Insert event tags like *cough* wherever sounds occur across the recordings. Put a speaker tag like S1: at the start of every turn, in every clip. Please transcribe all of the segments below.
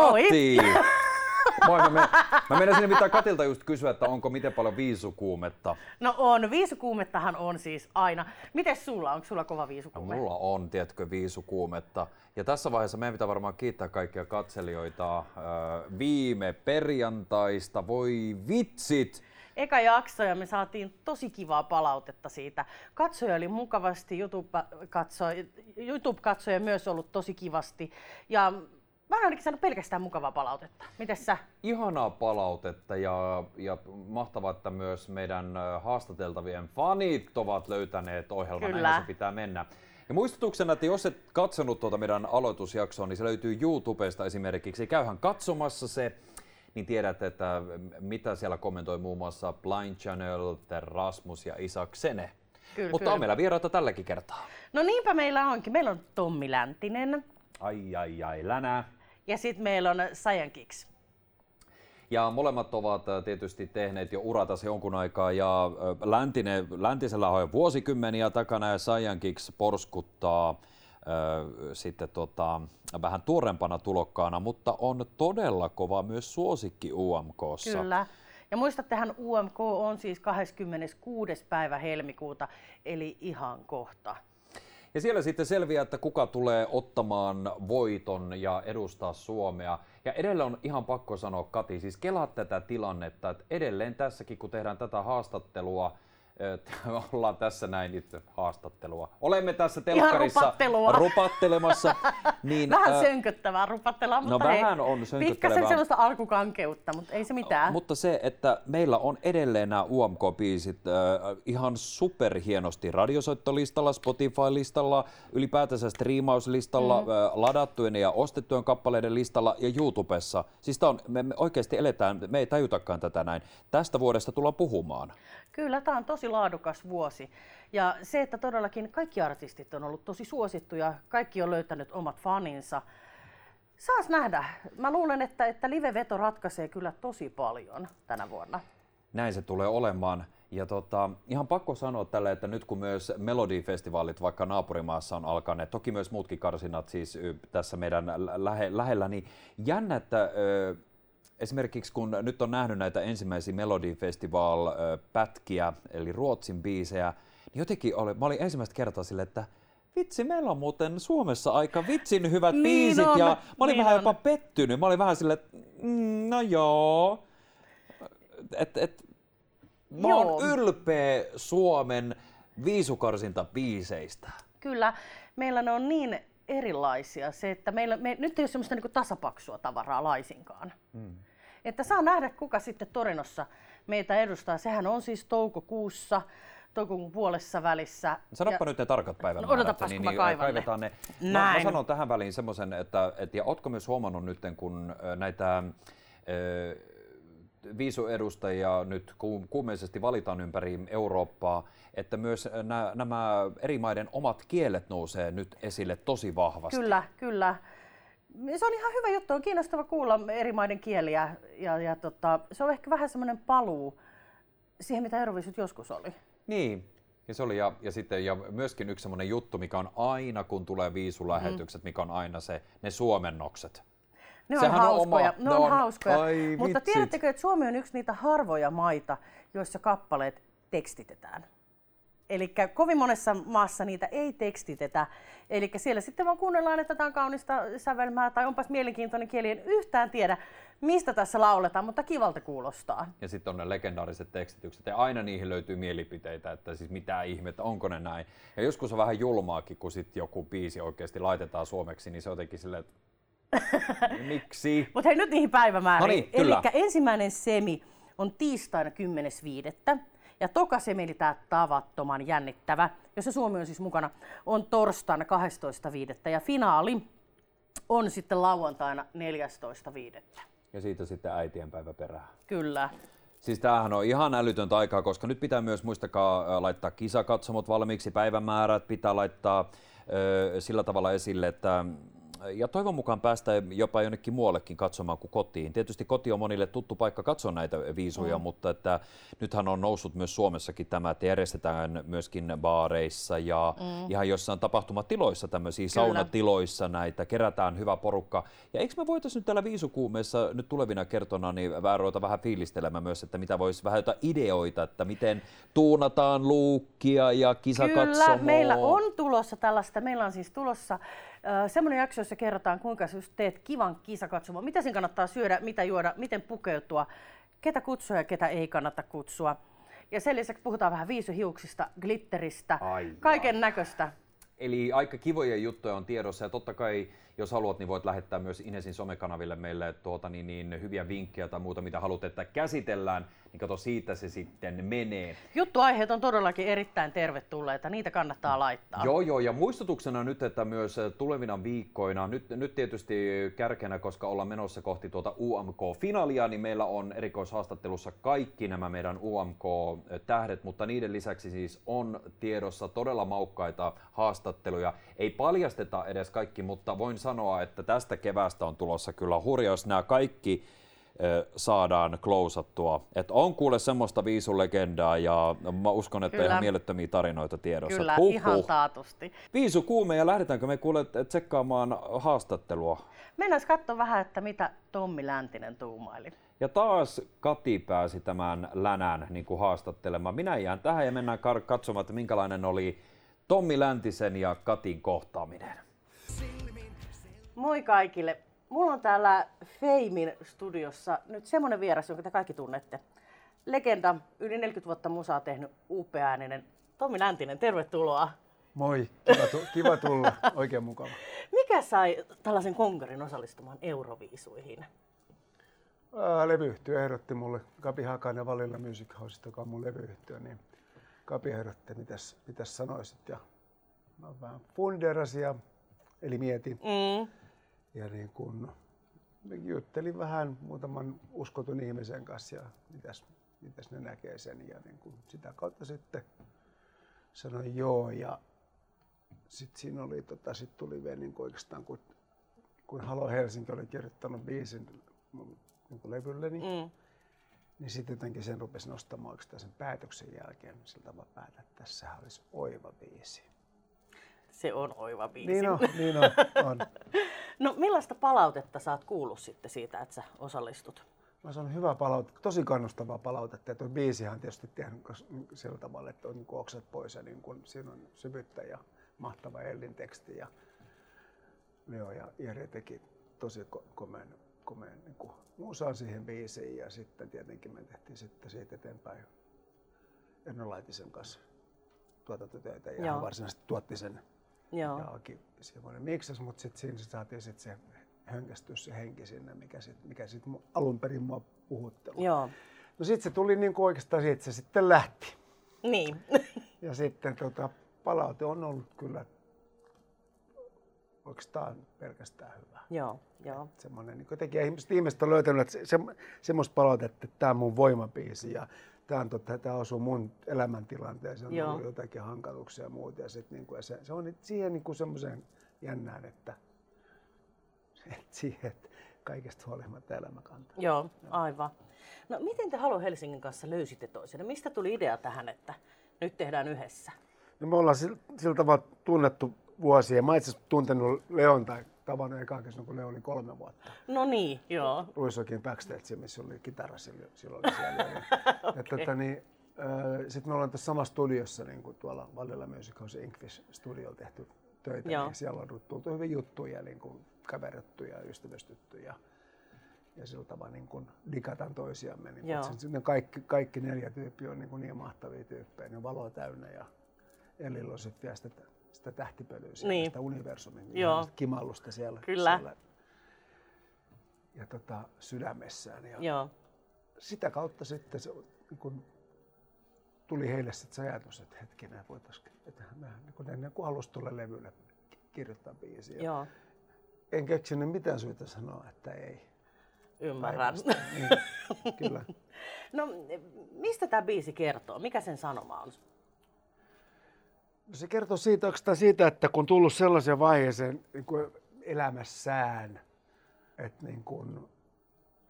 S1: Kati! *laughs* Moi, mä, men, mä menen sinne mitään Katilta just kysyä, että onko miten paljon viisukuumetta.
S2: No on, viisukuumettahan on siis aina. Miten sulla, onko sulla kova viisukuume?
S1: No, mulla on, tiedätkö, viisukuumetta. Ja tässä vaiheessa meidän pitää varmaan kiittää kaikkia katselijoita viime perjantaista. Voi vitsit!
S2: eka jakso ja me saatiin tosi kivaa palautetta siitä. Katsoja oli mukavasti, YouTube-katsoja, YouTube-katsoja myös ollut tosi kivasti. Ja Mä oon ainakin saanut pelkästään mukavaa palautetta. Mites sä?
S1: Ihanaa palautetta ja, ja mahtavaa, että myös meidän haastateltavien fanit ovat löytäneet ohjelman, Kyllä. näin se pitää mennä. Ja muistutuksena, että jos et katsonut tuota meidän aloitusjaksoa, niin se löytyy YouTubesta esimerkiksi. Käyhän katsomassa se niin tiedät, että mitä siellä kommentoi muun muassa Blind Channel, Rasmus ja Isak Sene. Kyllä, Mutta kyllä. on meillä vieraita tälläkin kertaa.
S2: No niinpä meillä onkin. Meillä on Tommi Läntinen.
S1: Ai ai ai, länä.
S2: Ja sitten meillä on Science Kicks.
S1: Ja molemmat ovat äh, tietysti tehneet jo urata jonkun aikaa ja äh, läntinen, läntisellä on jo vuosikymmeniä takana ja Science Kicks porskuttaa sitten tota, vähän tuorempana tulokkaana, mutta on todella kova myös suosikki UMKssa.
S2: Kyllä. Ja muistattehan, UMK on siis 26. päivä helmikuuta, eli ihan kohta.
S1: Ja siellä sitten selviää, että kuka tulee ottamaan voiton ja edustaa Suomea. Ja edelleen on ihan pakko sanoa, Kati, siis kelaa tätä tilannetta, että edelleen tässäkin, kun tehdään tätä haastattelua, *laughs* ollaan tässä näin nyt haastattelua. Olemme tässä telkkarissa *laughs* rupattelemassa.
S2: Niin, vähän äh, sönköttävää rupattelua,
S1: no, mutta vähän on
S2: Pikkasen sellaista alkukankeutta, mutta ei se mitään.
S1: Mutta se, että meillä on edelleen nämä UMK-biisit äh, ihan superhienosti radiosoittolistalla, Spotify-listalla, ylipäätänsä striimauslistalla, mm. äh, ladattujen ja ostettujen kappaleiden listalla ja YouTubessa. Siis on, me, me oikeasti eletään, me ei tajutakaan tätä näin. Tästä vuodesta tullaan puhumaan.
S2: Kyllä, tämä on tosi laadukas vuosi. Ja se, että todellakin kaikki artistit on ollut tosi suosittuja, kaikki on löytänyt omat faninsa. Saas nähdä. Mä luulen, että, että live-veto ratkaisee kyllä tosi paljon tänä vuonna.
S1: Näin se tulee olemaan. Ja tota, ihan pakko sanoa tälle, että nyt kun myös Melody-festivaalit vaikka naapurimaassa on alkaneet, toki myös muutkin karsinat siis tässä meidän lähe, lähellä, niin jännä, että esimerkiksi kun nyt on nähnyt näitä ensimmäisiä Melody Festival-pätkiä, eli Ruotsin biisejä, niin jotenkin oli, mä olin ensimmäistä kertaa sille, että vitsi, meillä on muuten Suomessa aika vitsin hyvät niin biisit, on, ja mä olin niin vähän on. jopa pettynyt. Mä olin vähän silleen, että mm, no joo. Et, et, mä joo. oon ylpeä Suomen viisukarsinta biiseistä.
S2: Kyllä, meillä ne on niin erilaisia. Se, että meillä, me, nyt ei ole semmoista niin tasapaksua tavaraa laisinkaan. Hmm. Että saa nähdä, kuka sitten Torinossa meitä edustaa. Sehän on siis toukokuussa, toukokuun puolessa välissä.
S1: Sanoppa ja... nyt ne tarkat päivämäärät.
S2: No, odotapas, niin, kun niin, kaivan
S1: kaivetaan ne. ne. Mä, mä sanon tähän väliin semmoisen, että, että ja ootko myös huomannut nyt, kun näitä viisuedustajia nyt kuumeisesti valitaan ympäri Eurooppaa, että myös nämä, nämä eri maiden omat kielet nousee nyt esille tosi vahvasti.
S2: Kyllä, kyllä se on ihan hyvä juttu, on kiinnostava kuulla eri maiden kieliä ja, ja tota, se on ehkä vähän semmoinen paluu siihen, mitä Euroviisut joskus oli.
S1: Niin, ja se oli ja, ja sitten ja myöskin yksi semmoinen juttu, mikä on aina, kun tulee viisulähetykset, mm. mikä on aina se, ne suomennokset.
S2: Ne on hauskoja, on oma, ne on, on hauskoja. Ai, mutta tiedättekö, että Suomi on yksi niitä harvoja maita, joissa kappaleet tekstitetään. Eli kovin monessa maassa niitä ei tekstitetä. Eli siellä sitten vaan kuunnellaan, että tämä on kaunista sävelmää tai onpas mielenkiintoinen kieli. En yhtään tiedä, mistä tässä lauletaan, mutta kivalta kuulostaa.
S1: Ja sitten on ne legendaariset tekstitykset ja aina niihin löytyy mielipiteitä, että siis mitä ihmettä, onko ne näin. Ja joskus on vähän julmaakin, kun sitten joku biisi oikeasti laitetaan suomeksi, niin se jotenkin silleen, että *laughs* miksi?
S2: Mutta hei nyt niihin päivämääriin. No niin, Eli ensimmäinen semi on tiistaina 10.5. Ja toka semeli tämä tavattoman jännittävä, jossa Suomi on siis mukana, on torstaina 12.5. ja finaali on sitten lauantaina 14.5.
S1: Ja siitä sitten äitienpäivä perään.
S2: Kyllä.
S1: Siis tämähän on ihan älytöntä aikaa, koska nyt pitää myös muistakaa laittaa kisakatsomot valmiiksi, päivämäärät pitää laittaa ö, sillä tavalla esille, että ja toivon mukaan päästään jopa jonnekin muuallekin katsomaan kuin kotiin. Tietysti koti on monille tuttu paikka katsoa näitä viisuja, mm. mutta että nythän on noussut myös Suomessakin tämä, että järjestetään myöskin baareissa ja mm. ihan jossain tapahtumatiloissa, tämmöisiä Kyllä. saunatiloissa näitä, kerätään hyvä porukka. Ja eikö me voitaisiin nyt täällä viisukuumeessa nyt tulevina kertona niin vähän fiilistelemään myös, että mitä voisi vähän jotain ideoita, että miten tuunataan luukkia ja kisakatsomoa.
S2: Kyllä, meillä on tulossa tällaista, meillä on siis tulossa semmoinen jakso, jossa kerrotaan, kuinka just teet kivan kisakatsomaan, mitä sen kannattaa syödä, mitä juoda, miten pukeutua, ketä kutsua ja ketä ei kannata kutsua. Ja sen lisäksi puhutaan vähän viisuhiuksista, glitteristä, Aivan. kaiken näköistä.
S1: Eli aika kivoja juttuja on tiedossa ja totta kai jos haluat, niin voit lähettää myös Inesin somekanaville meille tuota, niin, niin, hyviä vinkkejä tai muuta, mitä haluat, että käsitellään, niin kato siitä se sitten menee.
S2: Juttuaiheet on todellakin erittäin tervetulleita, niitä kannattaa laittaa.
S1: Joo, joo, ja muistutuksena nyt, että myös tulevina viikkoina, nyt, nyt tietysti kärkenä, koska ollaan menossa kohti tuota UMK-finaalia, niin meillä on erikoishaastattelussa kaikki nämä meidän UMK-tähdet, mutta niiden lisäksi siis on tiedossa todella maukkaita haastatteluja. Ei paljasteta edes kaikki, mutta voin sanoa, että tästä kevästä on tulossa kyllä hurja, jos nämä kaikki saadaan klousattua. Et on kuule semmoista viisulegendaa ja mä uskon, että Kyllä. ihan mielettömiä tarinoita tiedossa.
S2: Kyllä, huh, ihan taatusti.
S1: Viisu kuume ja lähdetäänkö me kuule tsekkaamaan haastattelua?
S2: Mennään katsoa vähän, että mitä Tommi Läntinen tuumaili.
S1: Ja taas Kati pääsi tämän länän niin kuin haastattelemaan. Minä jään tähän ja mennään katsomaan, että minkälainen oli Tommi Läntisen ja Katin kohtaaminen.
S2: Moi kaikille. Mulla on täällä Feimin studiossa nyt semmonen vieras, jonka te kaikki tunnette. Legenda, yli 40 vuotta musaa tehnyt upeääninen Tommi Läntinen, tervetuloa.
S3: Moi, kiva, tu- kiva tulla, oikein mukava. *laughs*
S2: Mikä sai tällaisen konkarin osallistumaan Euroviisuihin?
S3: Ää, levyyhtiö ehdotti mulle, Kapi Hakanen Valilla Music House, joka on mun levyyhtiö, niin Kapi ehdotti, mitäs, mitäs sanoisit. Ja mä vähän funderasin ja, eli mietin. Mm ja niin kun, juttelin vähän muutaman uskotun ihmisen kanssa ja mitäs, mitäs ne näkee sen ja niin kun sitä kautta sitten sanoin joo ja sitten siinä oli, tota, sit tuli vielä niin oikeastaan kun, kun Halo Helsinki oli kirjoittanut biisin niin levylleni, mm. niin sitten jotenkin sen rupesi nostamaan oikeastaan sen päätöksen jälkeen. Siltä mä päätän, että tässä olisi oiva biisi.
S2: Se on oiva biisi.
S3: Niin on, niin on. on. *laughs*
S2: No millaista palautetta saat kuullut sitten siitä, että sä osallistut?
S3: No, se on hyvä palaute, tosi kannustavaa palautetta. Tuo biisihan on tietysti tehnyt sillä tavalla, että on niin oksat pois ja niin kuin, siinä on syvyyttä ja mahtava Ellin teksti. Ja Leo ja Jere teki tosi komeen, komeen niin kuin, musaa siihen biisiin ja sitten tietenkin me tehtiin sitten siitä eteenpäin Enno Laitisen kanssa tuotantotöitä ja hän varsinaisesti tuotti sen Joo. ja semmoinen miksas, mutta sitten siinä saatiin sit se hönkästys, se henki sinne, mikä sitten mikä sit alun perin mua puhuttelu. Joo. No sitten se tuli niin oikeastaan siitä, se sitten lähti.
S2: Niin. *laughs*
S3: ja sitten tota, palaute on ollut kyllä oikeastaan pelkästään hyvä.
S2: Joo, joo.
S3: Semmoinen, niin jotenkin ihmiset, ihmiset on löytänyt että se, se, semmoista palautetta, että tämä on mun voimapiisi ja tämä, on totta, tämä osuu mun elämäntilanteeseen, on Joo. ollut jotakin hankaluuksia ja muuta. Ja sit, niin kuin, se, se, on siihen niin semmoiseen jännään, että, että siihen, että kaikesta huolimatta elämä kantaa.
S2: Joo, aivan. No miten te Halo Helsingin kanssa löysitte toisenne? Mistä tuli idea tähän, että nyt tehdään yhdessä?
S3: No me ollaan sillä, sillä tavalla tunnettu vuosia. Mä itse tuntenut Leon tai tavannut ekaan kerran, kun Leo oli kolme vuotta.
S2: No niin, joo.
S3: Ruissokin backstage, missä oli kitara silloin, silloin siellä. *laughs* okay. tota, niin, Sitten me ollaan tässä samassa studiossa, niin kuin tuolla Vallilla Music House Inkfish Studio tehty töitä, joo. niin siellä on tultu hyvin juttuja, niin kuin kaverittu ja ystävystytty ja, ja sillä tavalla niin kuin digataan toisiamme. Niin Sitten kaikki, kaikki neljä tyyppiä on niin, kuin niin mahtavia tyyppejä, ne on valoa täynnä ja Elillä on sitten vielä sitä sitä tähtipölyä, niin. sitä universumin Joo. Sitä kimallusta siellä,
S2: Kyllä.
S3: siellä ja tota, sydämessään. Ja Joo. Sitä kautta sitten se, kun tuli heille sitten se ajatus, että hetkinen, voitaisiin, että mä niin kun ennen kuin alusta tulee levylle kirjoittaa biisiä. Joo. En keksinyt mitään syytä sanoa, että ei.
S2: Ymmärrän.
S3: Niin, kyllä. *laughs*
S2: No, mistä tämä biisi kertoo? Mikä sen sanoma on?
S3: No se kertoo siitä, siitä, että kun tullut sellaiseen vaiheeseen niin kuin elämässään, että niin kuin,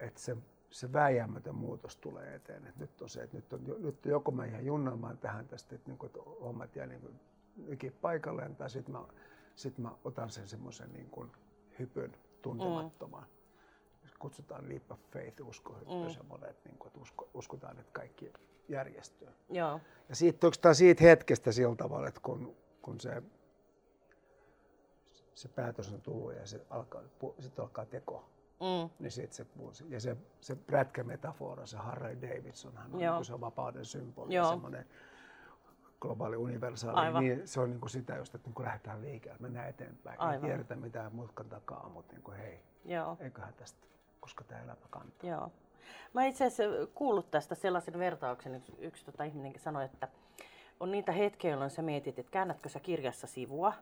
S3: että se, se väijämätön muutos tulee eteen. Et nyt on se, että nyt, on, nyt joko mä ihan junnaamaan tähän tästä, että, niin kuin, että hommat jää niin kuin, paikalleen, tai sitten mä, sit mä otan sen semmoisen niin hypyn tuntemattomaan. Mm kutsutaan leap of faith, usko, mm. semmoinen, että, niin kuin, että usko, uskotaan, että kaikki järjestyy.
S2: Joo.
S3: Ja siitä, oikeastaan siitä hetkestä sillä tavalla, että kun, kun se, se päätös on tullut ja se alkaa, sitten alkaa teko, mm. niin sit se, ja se, se prätkämetafora, se Harry Davidson, hän on niin se vapauden symboli, Joo. semmoinen globaali universaali, Aivan. niin se on niin kuin sitä just, että niin kuin lähdetään liikkeelle, mennään eteenpäin. Aivan. Ei tiedetä mitään mutkan takaa, mutta niin kuin, hei, Joo. eiköhän tästä koska tämä elämä kantaa.
S2: Joo. Mä itse asiassa kuullut tästä sellaisen vertauksen, yksi, yksi tota ihminen sanoi, että on niitä hetkiä, jolloin sä mietit, että käännätkö sä kirjassa sivua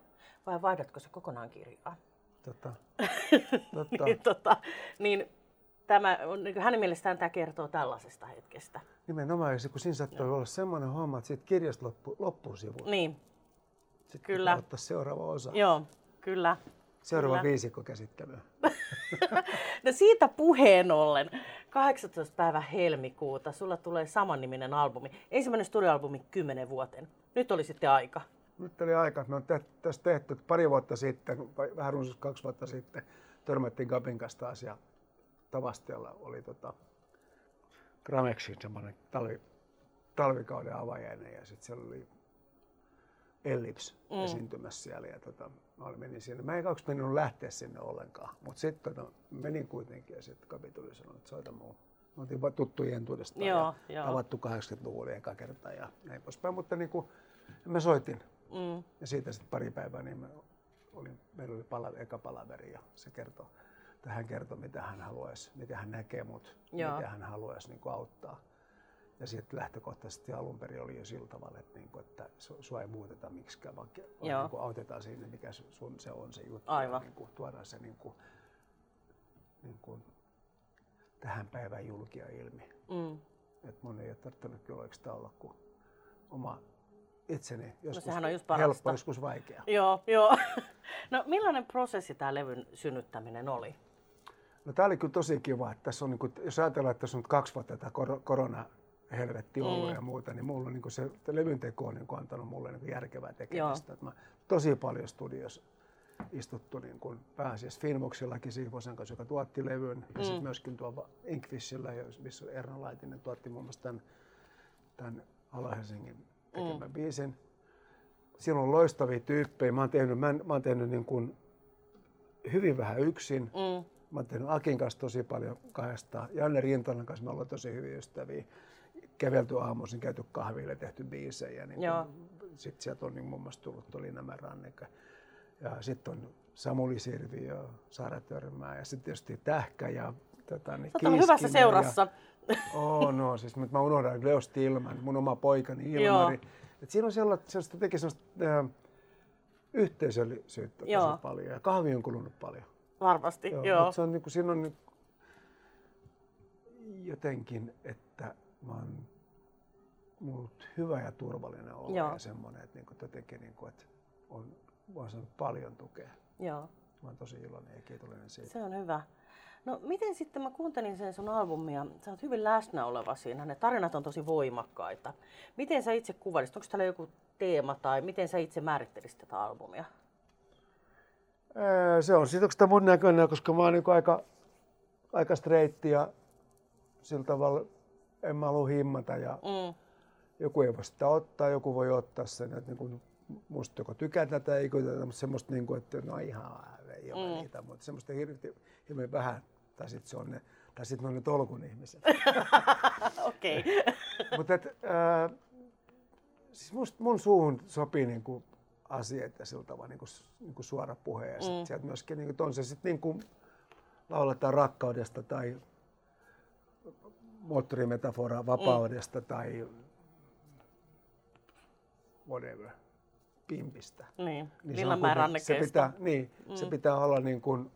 S2: vai vaihdatko sä kokonaan kirjaa.
S3: Totta. *laughs*
S2: Totta. niin, tota, niin tämä, niin hänen mielestään tämä kertoo tällaisesta hetkestä.
S3: Nimenomaan, kun siinä saattoi olla semmoinen homma, että siitä kirjasta loppu, loppuu sivu.
S2: Niin.
S3: Sitten kyllä. ottaa seuraava osa.
S2: Joo, kyllä.
S3: Seuraava Kyllä. viisikko käsittelyä. *laughs*
S2: no siitä puheen ollen. 18. päivä helmikuuta sulla tulee samanniminen albumi. Ensimmäinen studioalbumi 10 vuoteen. Nyt oli sitten aika.
S3: Nyt oli aika. Me on tässä tehty pari vuotta sitten, vähän runsas kaksi vuotta sitten, törmättiin Gabin kanssa taas ja Tavastialla oli tota, Gramexin semmoinen talvi, talvikauden avajainen ja sitten siellä oli Ellips mm. esiintymässä siellä. Ja tota, mä menin sinne. Mä en kaksi mennyt lähteä sinne ollenkaan, mutta sitten tota, menin kuitenkin ja sitten kapituli sanoi, että soita muu. Me oltiin tuttujen tuudesta ja joo. tavattu 80-luvulla eka kertaa ja näin poispäin, mutta niin kuin, mä soitin. Mm. Ja siitä sitten pari päivää niin mä olin, meillä oli pala, eka palaveri ja se kertoi, hän kertoi, mitä hän haluaisi, mitä hän näkee mut, mitä hän haluaisi niin kuin auttaa. Ja sitten lähtökohtaisesti alun perin oli jo sillä tavalla, että, niin kuin, että sua ei muuteta miksikään, vaan niin kuin autetaan siinä, mikä sun se on se juttu.
S2: Aivan.
S3: Ja niin kuin, tuodaan se niin kuin, niin kuin, tähän päivään julkia ilmi. Mm. Et mun ei ole tarvinnut kyllä oikeastaan olla kuin oma itseni. Joskus no, on just helppo, joskus vaikea.
S2: Joo, joo. *laughs* No millainen prosessi tämä levyn synnyttäminen oli?
S3: No tämä oli kyllä tosi kiva, että tässä on, niin kuin, jos ajatellaan, että tässä on kaksi vuotta tätä korona helvetti ollut mm. ja muuta, niin mulla niin se levyn teko on niin antanut mulle niin järkevää tekemistä. Että mä tosi paljon studiossa istuttu niin kuin pääasiassa Finvoxillakin Sihvosen kanssa, joka tuotti levyn, mm. ja sitten myöskin tuolla Inkfishillä, missä Erno Laitinen tuotti muun muassa tämän, tämän Ala-Helsingin tekemän mm. biisin. Siellä on loistavia tyyppejä. Mä oon tehnyt, mä, mä oon tehnyt niin kuin hyvin vähän yksin. Mm. Mä oon tehnyt Akin kanssa tosi paljon kahdestaan. Janne Rintalan kanssa me ollaan tosi hyviä ystäviä kävelty aamuisin, käyty kahville, tehty biisejä. Niin sitten sieltä on niin muun muassa tullut oli nämä Ranneka. Ja sitten on Samuli Sirvi ja Saara Törmää ja sitten tietysti Tähkä ja tota, niin
S2: Sä hyvässä seurassa.
S3: Ja, oh, no, siis mä unohdan Leos Tilman, mun oma poikani Ilmari. Et siinä on sellaista, sellaista teki sellaista äh, yhteisöllisyyttä joo. tosi paljon ja kahvi on kulunut paljon.
S2: Varmasti, joo. joo.
S3: Se on, niin kuin, siinä on niin, jotenkin, että mä oon muut hyvä ja turvallinen olo Joo. ja semmoinen, että, niin kuin, jotenkin, niin kuin, että on, voin saanut paljon tukea.
S2: Joo.
S3: Mä oon tosi iloinen ja kiitollinen siitä.
S2: Se on hyvä. No miten sitten, mä kuuntelin sen sun albumia, sä oot hyvin läsnä oleva siinä, ne tarinat on tosi voimakkaita. Miten sä itse kuvailisit, onko täällä joku teema tai miten sä itse määrittelisit tätä albumia?
S3: se on sitten mun näköinen, koska mä oon niin aika, aika streitti ja sillä tavalla en mä halua himmata ja mm. joku ei voi sitä ottaa, joku voi ottaa sen, että niin kuin musta joko tykätä tai ei tykätä, mutta semmoista niin kuin, että no ihan ei ole mm. niitä, mutta semmoista hirveän, hirveän vähän, tai sitten se on ne, tai sitten on ne tolkun ihmiset. *laughs*
S2: Okei.
S3: mutta äh, siis musta, mun suuhun sopii niin kuin asiat ja sillä tavalla niin kuin, niin kuin suora puhe ja mm. sieltä myöskin, niin kuin, on se sitten niin kuin lauletaan rakkaudesta tai moottorimetafora vapaudesta mm. tai whatever, pimpistä.
S2: Niin, niin Villanmäen
S3: se, pitää, niin, mm. se pitää olla niin kuin,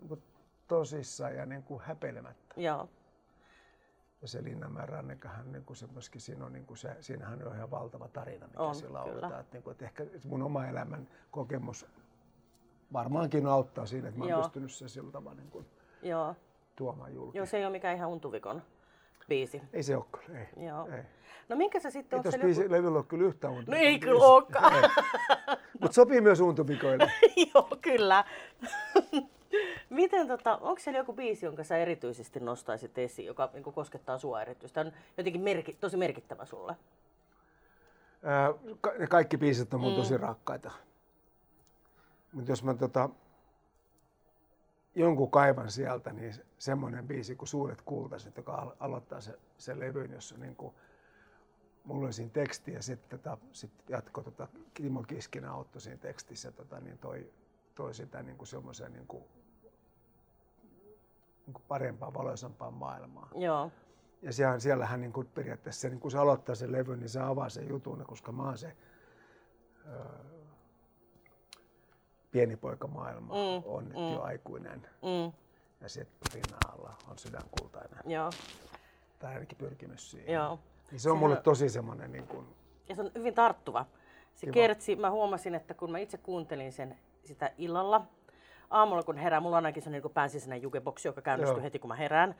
S3: niin kuin tosissaan ja niin kuin häpeilemättä.
S2: Joo.
S3: Ja se Linnanmäen rannekahan, niin kuin se myöskin siinä on, niin kuin se, siinähän on ihan valtava tarina, mikä
S2: on,
S3: siellä on. Että, niin kuin, että ehkä mun oma elämän kokemus varmaankin auttaa siinä, että mä oon pystynyt sen sillä tavalla niin kuin
S2: Joo.
S3: tuomaan julki.
S2: Joo, se ei ole mikään ihan untuvikon biisi.
S3: Ei se olekaan, ei.
S2: Joo.
S3: ei.
S2: No minkä sä sitten
S3: ei tuossa biisi, joku... levyllä ole kyllä yhtään
S2: untuvikon No ei kyllä olekaan.
S3: Mutta sopii myös untuvikoille. *laughs*
S2: Joo, kyllä. *laughs* Miten tota, onko siellä joku biisi, jonka sä erityisesti nostaisit esiin, joka niin koskettaa sua erityisesti? on jotenkin merki, tosi merkittävä sulle.
S3: Ää, ka- ne kaikki biisit on mun mm. tosi rakkaita. Mutta jos mä tota, jonkun kaivan sieltä, niin semmoinen biisi kuin Suuret kultaset, joka aloittaa se, se levyn, jossa niin kuin, mulla oli siinä teksti ja sitten tota, sit jatko tota, Timo Kiskinä auttoi siinä tekstissä, tota, niin toi, toi sitä niin kuin semmoiseen niin kuin, niin kuin parempaa, valoisampaa maailmaa.
S2: Joo.
S3: Ja siellä, siellähän niin kuin periaatteessa, niin kun se aloittaa sen levyn, niin se avaa sen jutun, koska mä oon se öö, pieni poika maailma, mm, on nyt mm, jo aikuinen. Mm. Ja sitten rinnalla on sydänkultainen.
S2: Joo.
S3: Tai ainakin pyrkimys siihen.
S2: Joo.
S3: Niin se on Sehän... mulle tosi semmoinen... Niin kuin...
S2: Ja se on hyvin tarttuva. Se Kiva. kertsi, mä huomasin, että kun mä itse kuuntelin sen sitä illalla, aamulla kun herään, mulla on ainakin sellainen niin pääsisäinen jukeboksi, joka käynnistyy Joo. heti kun mä herään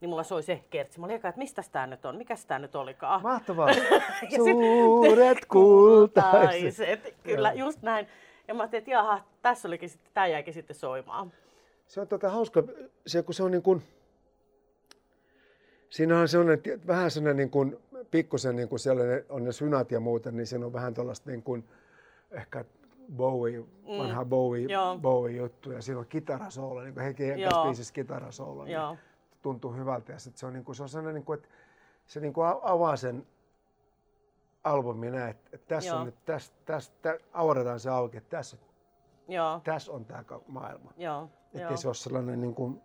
S2: niin mulla soi se kertsi. Mä olin että mistä tää nyt on, mikä tää nyt olikaan.
S3: Mahtavaa. *laughs* Suuret *laughs* kultaiset.
S2: Kyllä, Joo. just näin. Ja mä ajattelin, että jaha, tässä olikin sitten, tää jäikin sitten soimaan.
S3: Se on tota hauska, se kun se on niin kuin, siinä on sellainen, vähän sellainen niin kuin, pikkusen niin kuin sellainen, on ne synat ja muuta, niin siinä on vähän tällaista niin kuin, ehkä Bowie, mm. vanha Bowie, Bowie juttu ja siinä on kitarasoolo, niin kuin Heikki Henkas biisissä kitarasoolo. Niin tuntuu hyvältä ja sit se on, niin kuin, se on sellainen, niin kuin, että se niin kuin avaa sen albumin näin, että, tässä Joo. on nyt, tässä, tässä, tässä auretaan se auki, että tässä, Joo. tässä on tämä maailma.
S2: Joo.
S3: Että Joo. se ole sellainen niin kuin,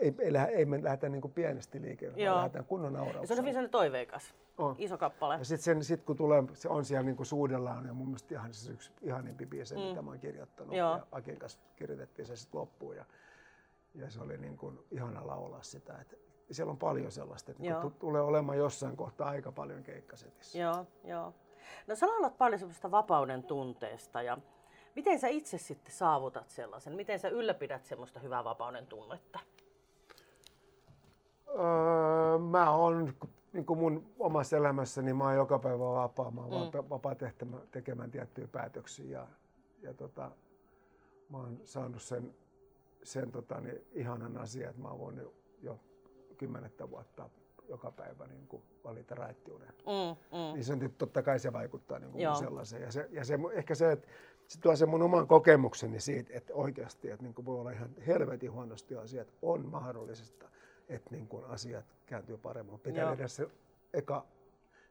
S3: ei, ei, lähde, ei me lähdetä niin kuin pienesti liikkeelle, vaan lähdetään kunnon auraukseen.
S2: Se on hyvin sellainen toiveikas. On. Iso kappale.
S3: Ja sitten sit, kun tulee, se on siellä niin kuin suudellaan ja mun mielestä ihan se yksi ihanimpi biisi, mm. mitä mä oon kirjoittanut. Joo. Ja Akin kanssa kirjoitettiin se sitten loppuun. Ja ja se oli niin kuin ihana laulaa sitä. Että siellä on paljon sellaista, että niin tulee olemaan jossain kohtaa aika paljon keikkasetissä.
S2: Joo, joo. No sä laulat paljon semmoista vapauden tunteesta ja miten sä itse sitten saavutat sellaisen? Miten sä ylläpidät semmoista hyvää vapauden tunnetta?
S3: Öö, mä oon niin kuin mun omassa elämässäni, mä oon joka päivä vapaa. Mä oon mm. vapaa tekemään tiettyjä päätöksiä ja, ja tota, mä oon saanut sen sen tota, niin, ihanan asian, että mä oon voinut jo kymmenettä vuotta joka päivä niin kuin valita raittiuden. Mm, mm. Niin se on, totta kai se vaikuttaa niin kuin sellaiseen. Ja, se, ja se, ehkä se, että se tuo sen mun oman kokemukseni siitä, että oikeasti että niin kuin voi olla ihan helvetin huonosti asiat, on mahdollista, että niin kuin asiat kääntyy paremmin. Pitää Joo. tehdä se eka,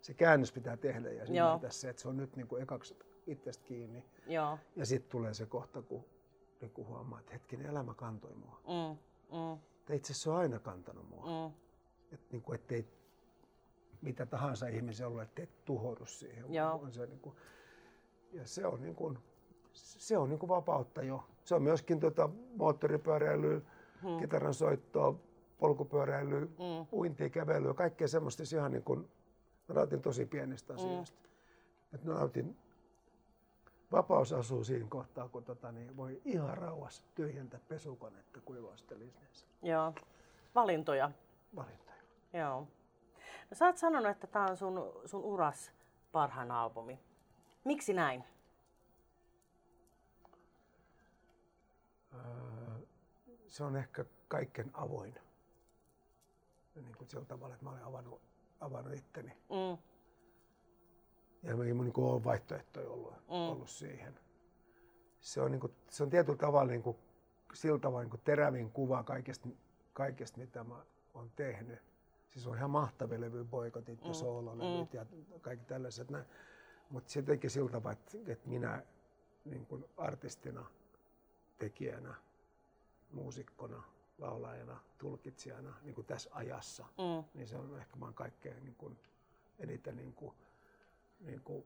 S3: se käännös pitää tehdä ja se, että se on nyt niin kuin ekaksi itsestä kiinni.
S2: Joo.
S3: Ja sitten tulee se kohta, kun niin kun huomaa, että hetkinen elämä kantoi mua. Mm, mm. Itse asiassa se on aina kantanut mua. Mm. Et, niin kuin, ettei mitä tahansa ihmisen ollut, ettei tuhoudu siihen.
S2: Joo.
S3: On se, niin kuin, ja se on, niin kuin, se on niin kuin vapautta jo. Se on myöskin tota, moottoripyöräilyä, hmm. kitaran soittoa, polkupyöräilyä, hmm. uintia, kävelyä, kaikkea semmoista ihan niin kuin, mä nautin tosi pienistä hmm. asioista. Hmm. Et nautin vapaus asuu siinä kohtaa, kun tota, niin voi ihan rauhassa tyhjentää pesukonetta kuivaustelisneensä.
S2: Joo. Valintoja.
S3: Valintoja.
S2: Joo. No, sä oot sanonut, että tämä on sun, sun uras parhaan albumi. Miksi näin?
S3: Öö, se on ehkä kaiken avoin. Niin kuin sillä tavalla, että mä olen avannut, avannut itteni. Mm ja ei niin kuin ole vaihtoehtoja mm. ollut siihen. Se on, niin kuin, se on tietyllä tavalla niin kuin, sillä tavalla niin kuin terävin kuva kaikesta, kaikesta, mitä mä oon tehnyt. Siis on ihan mahtavia levy, boikotit ja mm. soololevyt mm. ja kaikki tällaiset. Mutta se teki sillä tavalla, että, että minä niin kuin artistina, tekijänä, muusikkona, laulajana, tulkitsijana niin kuin tässä ajassa, mm. niin se on ehkä vaan kaikkein niin kuin, eniten niin kuin, niin kuin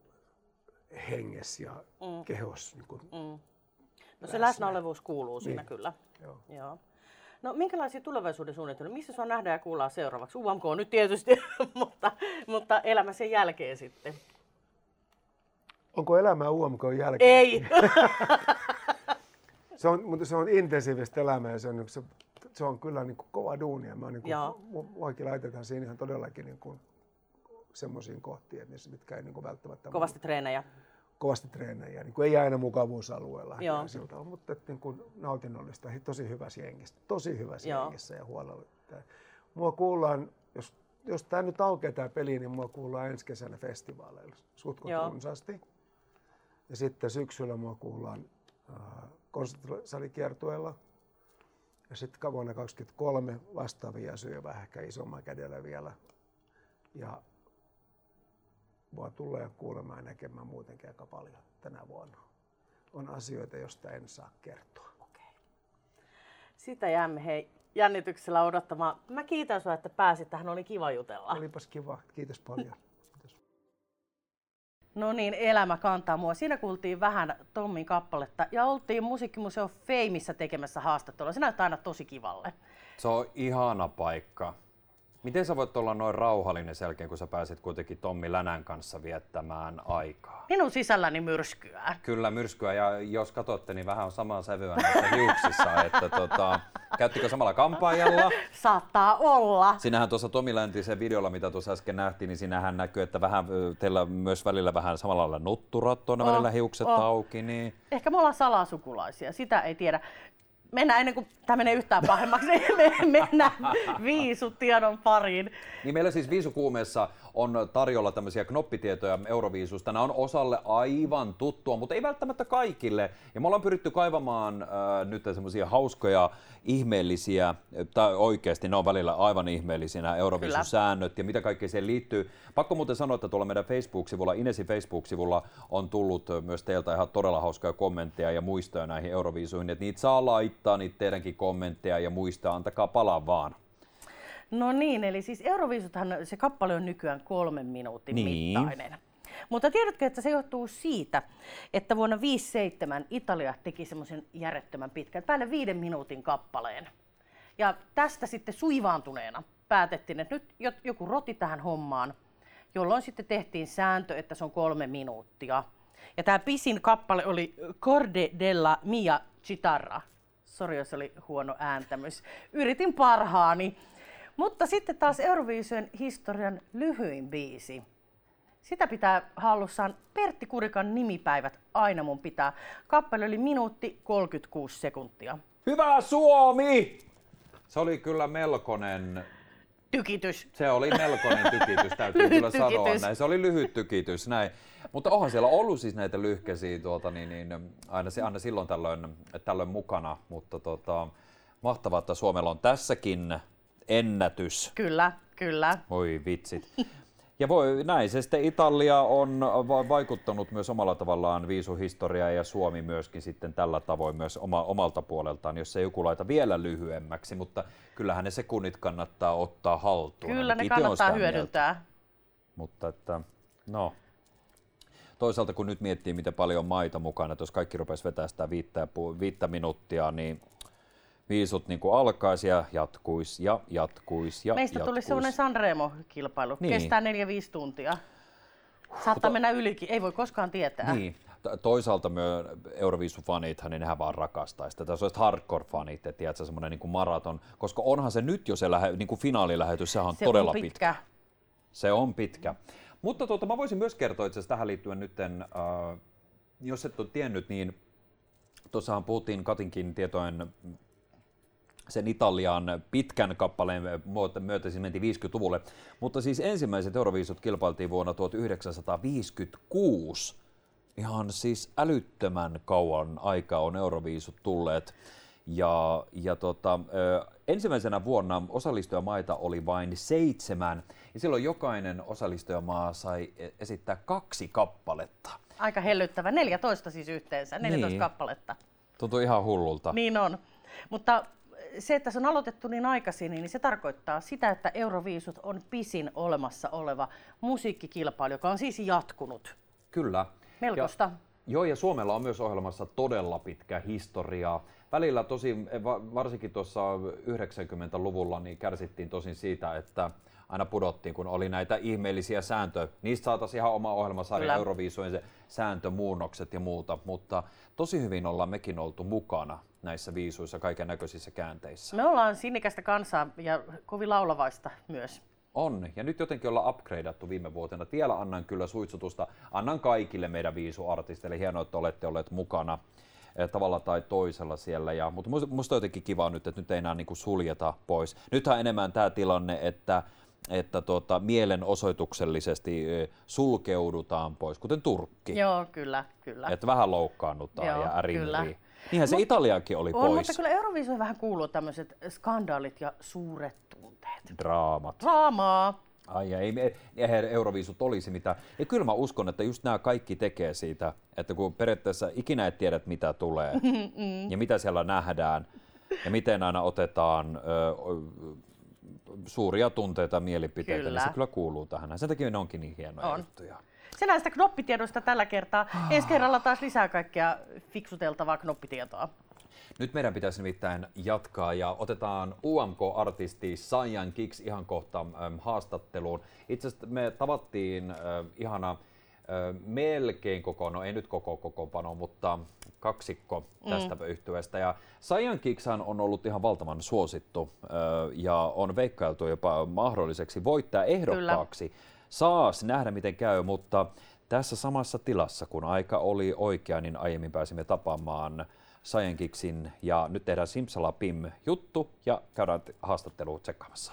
S3: henges ja mm. kehos. Niin kuin mm.
S2: No se läsnäolevuus kuuluu niin. siinä kyllä. Joo. Joo. No minkälaisia tulevaisuuden suunnitelmia? Missä sua nähdään ja kuullaan seuraavaksi? UMK nyt tietysti, *laughs* mutta, mutta elämä sen jälkeen sitten.
S3: Onko elämä UMK jälkeen?
S2: Ei. *laughs* *laughs*
S3: se, on, mutta se on intensiivistä elämää ja se on, se, se on kyllä niin kuin kova duunia. Mä niin kuin, laitetaan siinä ihan todellakin niin kuin semmoisiin kohtiin, että mitkä ei niin kuin välttämättä...
S2: Kovasti treenejä.
S3: Kovasti treenejä, niin kuin ei aina mukavuusalueella. Joo. Siltä, mutta että, niin kuin nautinnollista, tosi hyvässä jengissä, tosi hyvässä Joo. jengissä ja huolella. Mua kuullaan, jos, jos tämä nyt aukeaa tämä peli, niin mua kuullaan ensi kesänä festivaaleilla sutkot runsaasti. Ja sitten syksyllä mua kuullaan äh, konserttisalikiertueella. Ja sitten vuonna 2023 vastaavia syö vähän ehkä isomman kädellä vielä. Ja mua tulee kuulemaan ja näkemään muutenkin aika paljon tänä vuonna. On asioita, joista en saa kertoa. Okay.
S2: Sitä jäämme hei jännityksellä odottamaan. Mä kiitän sinua, että pääsit tähän. Oli kiva jutella.
S3: Olipas kiva. Kiitos paljon.
S2: No niin, elämä kantaa mua. Siinä kuultiin vähän Tommin kappaletta ja oltiin Musiikkimuseo Feimissä tekemässä haastattelua. Se näyttää aina tosi kivalle.
S1: Se on ihana paikka. Miten sä voit olla noin rauhallinen sen jälkeen, kun sä pääsit kuitenkin Tommi Länän kanssa viettämään aikaa?
S2: Minun sisälläni myrskyä.
S1: Kyllä myrskyä ja jos katsotte, niin vähän on samaa sävyä näissä hiuksissa. *laughs* että tota, käyttikö samalla kampaajalla?
S2: Saattaa olla.
S1: Sinähän tuossa Tomi Läntisen videolla, mitä tuossa äsken nähtiin, niin sinähän näkyy, että vähän, teillä myös välillä vähän samalla lailla nutturat tuonne oh, välillä hiukset oh. auki. Niin...
S2: Ehkä me ollaan salasukulaisia, sitä ei tiedä mennään ennen kuin tämä menee yhtään pahemmaksi, *laughs* me mennään *laughs* viisutiedon pariin.
S1: Niin meillä siis viisukuumeessa on tarjolla tämmöisiä knoppitietoja Euroviisusta. Nämä on osalle aivan tuttua, mutta ei välttämättä kaikille. Ja me ollaan pyritty kaivamaan äh, nyt semmoisia hauskoja, ihmeellisiä, tai oikeasti ne on välillä aivan ihmeellisiä nämä Euroviisusäännöt ja mitä kaikkea siihen liittyy. Pakko muuten sanoa, että tuolla meidän Facebook-sivulla, Inesin Facebook-sivulla on tullut myös teiltä ihan todella hauskoja kommentteja ja muistoja näihin Euroviisuihin, että niitä saa laittaa, niitä teidänkin kommentteja ja muistaa, antakaa palaa vaan.
S2: No niin, eli siis Euroviisuthan se kappale on nykyään kolmen minuutin niin. mittainen. Mutta tiedätkö, että se johtuu siitä, että vuonna 1957 Italia teki semmoisen järjettömän pitkän, päälle viiden minuutin kappaleen. Ja tästä sitten suivaantuneena päätettiin, että nyt joku roti tähän hommaan, jolloin sitten tehtiin sääntö, että se on kolme minuuttia. Ja tämä pisin kappale oli Corde della mia chitarra. Sori, jos oli huono ääntämys. Yritin parhaani. Mutta sitten taas Eurovision historian lyhyin biisi. Sitä pitää hallussaan Pertti Kurikan nimipäivät aina mun pitää. Kappale oli minuutti 36 sekuntia.
S1: Hyvä Suomi! Se oli kyllä melkoinen
S2: tykitys.
S1: Se oli melkoinen tykitys, täytyy kyllä tykitys. sanoa näin. Se oli lyhyt tykitys, näin. Mutta onhan siellä ollut siis näitä lyhkäisiä tuota, niin, niin, aina, aina silloin tällöin, tällöin mukana, mutta tota, mahtavaa, että Suomella on tässäkin ennätys.
S2: Kyllä, kyllä.
S1: Voi vitsit. Ja voi, näin se sitten Italia on vaikuttanut myös omalla tavallaan viisuhistoriaa ja Suomi myöskin sitten tällä tavoin myös oma, omalta puoleltaan, jos ei joku laita vielä lyhyemmäksi, mutta kyllähän ne sekunnit kannattaa ottaa haltuun.
S2: Kyllä ne kannattaa hyödyntää. Mieltä.
S1: Mutta että, no, toisaalta kun nyt miettii, miten paljon maita mukana, että jos kaikki rupesi vetää sitä viittä, viittä minuuttia, niin viisut niin kuin alkaisi ja jatkuisi ja jatkuisi ja
S2: Meistä
S1: jatkuisi.
S2: tuli semmoinen Sanremo-kilpailu. Niin. Kestää 4-5 tuntia. Saattaa mennä ylikin, ei voi koskaan tietää.
S1: Niin. Toisaalta myös Euroviisufanithan, niin nehän vaan rakastaa sitä. Tässä on hardcore-fanit, että tiedätkö, semmoinen niin maraton. Koska onhan se nyt jo se lähe, niin kuin finaalilähetys, sehän on se todella on pitkä. pitkä. Se on pitkä. Mutta tuota, mä voisin myös kertoa itse tähän liittyen nytten, äh, jos et ole tiennyt, niin tuossahan puhuttiin Katinkin tietojen sen Italian pitkän kappaleen myötä siis mentiin 50-luvulle. Mutta siis ensimmäiset Euroviisut kilpailtiin vuonna 1956. Ihan siis älyttömän kauan aikaa on Euroviisut tulleet. Ja, ja tota, ö, ensimmäisenä vuonna osallistujamaita oli vain seitsemän, ja silloin jokainen osallistujamaa sai e, esittää kaksi kappaletta.
S2: Aika hellyttävä, 14 siis yhteensä, 14 niin. kappaletta.
S1: Tuntuu ihan hullulta.
S2: Niin on. Mutta se, että se on aloitettu niin aikaisin, niin se tarkoittaa sitä, että Euroviisut on pisin olemassa oleva musiikkikilpailu, joka on siis jatkunut.
S1: Kyllä.
S2: Melkoista. Ja,
S1: joo, ja Suomella on myös ohjelmassa todella pitkä historia. Välillä tosi, varsinkin tuossa 90-luvulla, niin kärsittiin tosin siitä, että aina pudottiin, kun oli näitä ihmeellisiä sääntöjä. Niistä saataisiin ihan oma ohjelmasarja Euroviisujen se sääntömuunnokset ja muuta, mutta tosi hyvin ollaan mekin oltu mukana näissä viisuissa, kaiken näköisissä käänteissä.
S2: Me ollaan sinnikästä kansaa ja kovin laulavaista myös.
S1: On, ja nyt jotenkin ollaan upgradeattu viime vuotena. Vielä annan kyllä suitsutusta, annan kaikille meidän viisuartisteille. Hienoa, että olette olleet mukana eh, tavalla tai toisella siellä. Ja, mutta musta on jotenkin kiva nyt, että nyt ei enää niin kuin suljeta pois. Nythän enemmän tämä tilanne, että että tuota, mielenosoituksellisesti sulkeudutaan pois, kuten Turkki.
S2: Joo, kyllä, kyllä.
S1: Että vähän loukkaannutaan Joo, ja ärinrii. Niinhän se Mut, Italiakin oli on, pois.
S2: mutta kyllä Euroviisuihin vähän kuuluu tämmöiset skandaalit ja suuret tunteet.
S1: Draamat.
S2: Draamaa.
S1: Ai ei, eihän Euroviisut olisi mitään. Ja kyllä mä uskon, että just nämä kaikki tekee siitä, että kun periaatteessa ikinä et tiedä, mitä tulee *laughs* ja mitä siellä nähdään ja miten aina otetaan ö, suuria tunteita, mielipiteitä, kyllä. niin se kyllä kuuluu tähän. Sen takia ne onkin niin hienoja on. juttuja.
S2: Se näistä knoppitiedoista tällä kertaa. Ah. Ensi kerralla taas lisää kaikkea fiksuteltavaa knoppitietoa.
S1: Nyt meidän pitäisi nimittäin jatkaa ja otetaan UMK-artisti Sajan Kiks ihan kohta ähm, haastatteluun. Itse asiassa me tavattiin äh, ihana melkein koko, no ei nyt koko kokoonpano, mutta kaksikko tästä mm. yhtyeestä. Ja Sajan Kikshan on ollut ihan valtavan suosittu ja on veikkailtu jopa mahdolliseksi voittaa ehdokkaaksi. Kyllä saas nähdä miten käy, mutta tässä samassa tilassa, kun aika oli oikea, niin aiemmin pääsimme tapaamaan Sajenkiksin ja nyt tehdään Simsalapim juttu ja käydään haastattelu tsekkaamassa.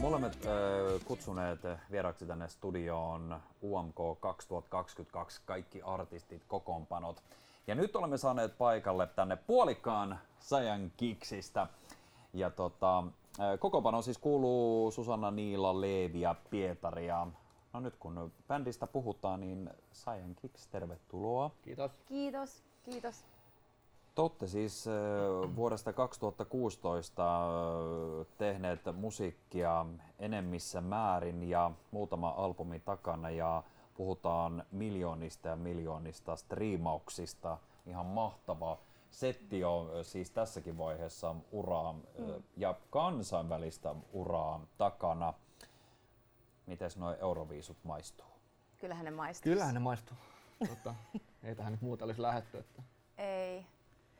S1: Me olemme äh, kutsuneet vieraksi tänne studioon UMK 2022 kaikki artistit, kokoonpanot. Ja nyt olemme saaneet paikalle tänne puolikkaan Sajan Kiksistä. Ja tota, Kokopano siis kuuluu Susanna Niila, Leevi ja Pietari. Ja no nyt kun bändistä puhutaan, niin Saiyan Kicks, tervetuloa.
S4: Kiitos.
S5: Kiitos, kiitos.
S1: Te olette siis vuodesta 2016 tehneet musiikkia enemmissä määrin ja muutama albumi takana ja puhutaan miljoonista ja miljoonista striimauksista. Ihan mahtavaa setti on siis tässäkin vaiheessa uraa mm. ja kansainvälistä uraa takana. Miten nuo euroviisut maistuu?
S5: Kyllähän ne maistuu.
S4: Kyllähän ne maistuu. Tota, *laughs* ei tähän nyt muuta olisi lähetty. Että...
S5: Ei.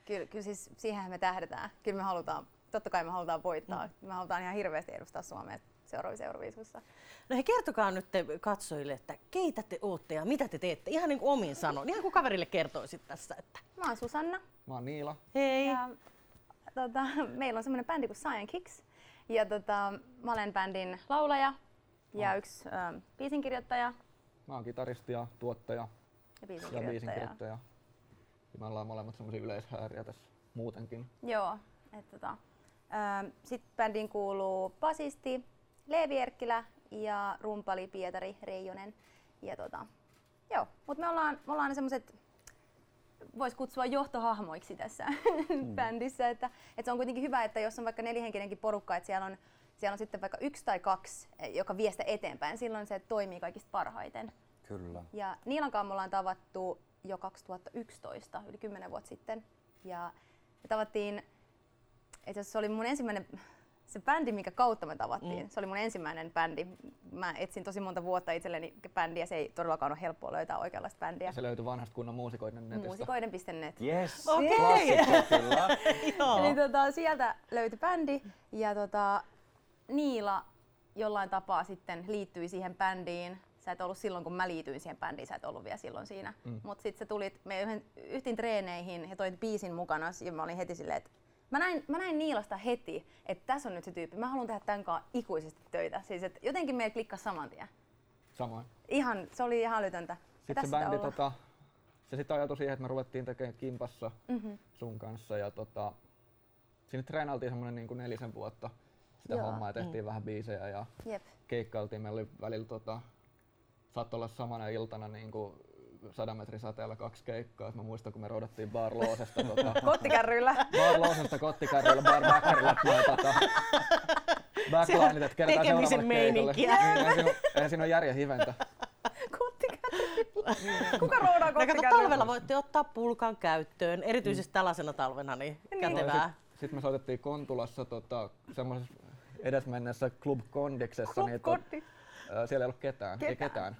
S5: Kyllä, kyllä siis siihen me tähdetään. Kyllä me halutaan, totta kai me halutaan voittaa. Mm. Me halutaan ihan hirveästi edustaa Suomea seuraavissa Euroviisuissa.
S2: No he kertokaa nyt te katsojille, että keitä te ootte ja mitä te teette. Ihan niin kuin omin sanon. Ihan kuin kaverille kertoisit tässä. Että...
S5: Mä oon Susanna.
S4: Mä oon Niila.
S2: Hei. Ja,
S5: tota, meillä on semmoinen bändi kuin Science Kicks. Ja tota, mä olen bändin laulaja ja oh. yksi ähm, biisinkirjoittaja.
S4: Mä oon kitaristi ja tuottaja ja biisinkirjoittaja. Ja biisinkirjoittaja. Ja me ollaan molemmat semmoisia yleishääriä tässä muutenkin.
S5: Joo. Et, tota, ähm, Sitten bändiin kuuluu basisti Leevi Erkkilä ja rumpali Pietari Reijonen. Ja tota, joo, mutta me ollaan, me ollaan semmoiset voisi kutsua johtohahmoiksi tässä *laughs* mm. bändissä. Että, että se on kuitenkin hyvä, että jos on vaikka nelihenkinenkin porukka, että siellä on, siellä on sitten vaikka yksi tai kaksi, joka vie sitä eteenpäin, silloin se toimii kaikista parhaiten.
S1: Kyllä.
S5: Ja Niilan kanssa me ollaan tavattu jo 2011, yli 10 vuotta sitten. Ja me tavattiin, itse se oli mun ensimmäinen se bändi, minkä kautta me tavattiin, mm. se oli mun ensimmäinen bändi. Mä etsin tosi monta vuotta itselleni bändiä, se ei todellakaan ole helppoa löytää oikeanlaista bändiä. Ja
S4: se löytyi vanhasta kunnon muusikoiden netistä.
S5: Muusikoiden.net.
S1: Yes,
S2: okay. *laughs*
S5: Eli tota, sieltä löytyi bändi ja tota, Niila jollain tapaa sitten liittyi siihen bändiin. Sä et ollut silloin, kun mä liityin siihen bändiin, sä et ollut vielä silloin siinä. Mm. Mutta sitten sä tulit me yhden treeneihin ja toit biisin mukana ja mä olin heti silleen, että Mä näin, mä näin Niilasta heti, että tässä on nyt se tyyppi. Mä haluan tehdä tämän kanssa ikuisesti töitä. Siis, että jotenkin meillä klikkasi saman tien.
S4: Samoin.
S5: Ihan, se oli ihan älytöntä.
S4: Sitten se bändi, tota, se sitten ajautui siihen, että me ruvettiin tekemään kimpassa mm-hmm. sun kanssa. Ja tota, sinne treenailtiin semmoinen niin kuin nelisen vuotta sitä Joo. hommaa ja tehtiin mm. vähän biisejä ja Jep. keikkailtiin. Meillä oli välillä tota, saattoi olla samana iltana niin kuin sadan metrin sateella kaksi keikkaa. Mä muistan, kun me roudattiin Bar Loosesta. Tota, *laughs*
S5: kottikärryillä.
S4: Bar Loosesta kottikärryillä, Bar Backerilla. Tota, backlineit, että kerätään
S2: seuraavalle keikalle. Niin,
S4: eihän siinä, eihän siinä ole järjen hiventä.
S5: Kuka roudaa kottikärryillä?
S2: Talvella voitte ottaa pulkan käyttöön, erityisesti tällaisena talvena, niin, niin. kätevää.
S4: Sitten sit me soitettiin Kontulassa tota, semmoisessa edesmennessä Club Kondiksessa.
S2: Club niin.
S4: Siellä ei ollut ketään. ketään. Ei ketään.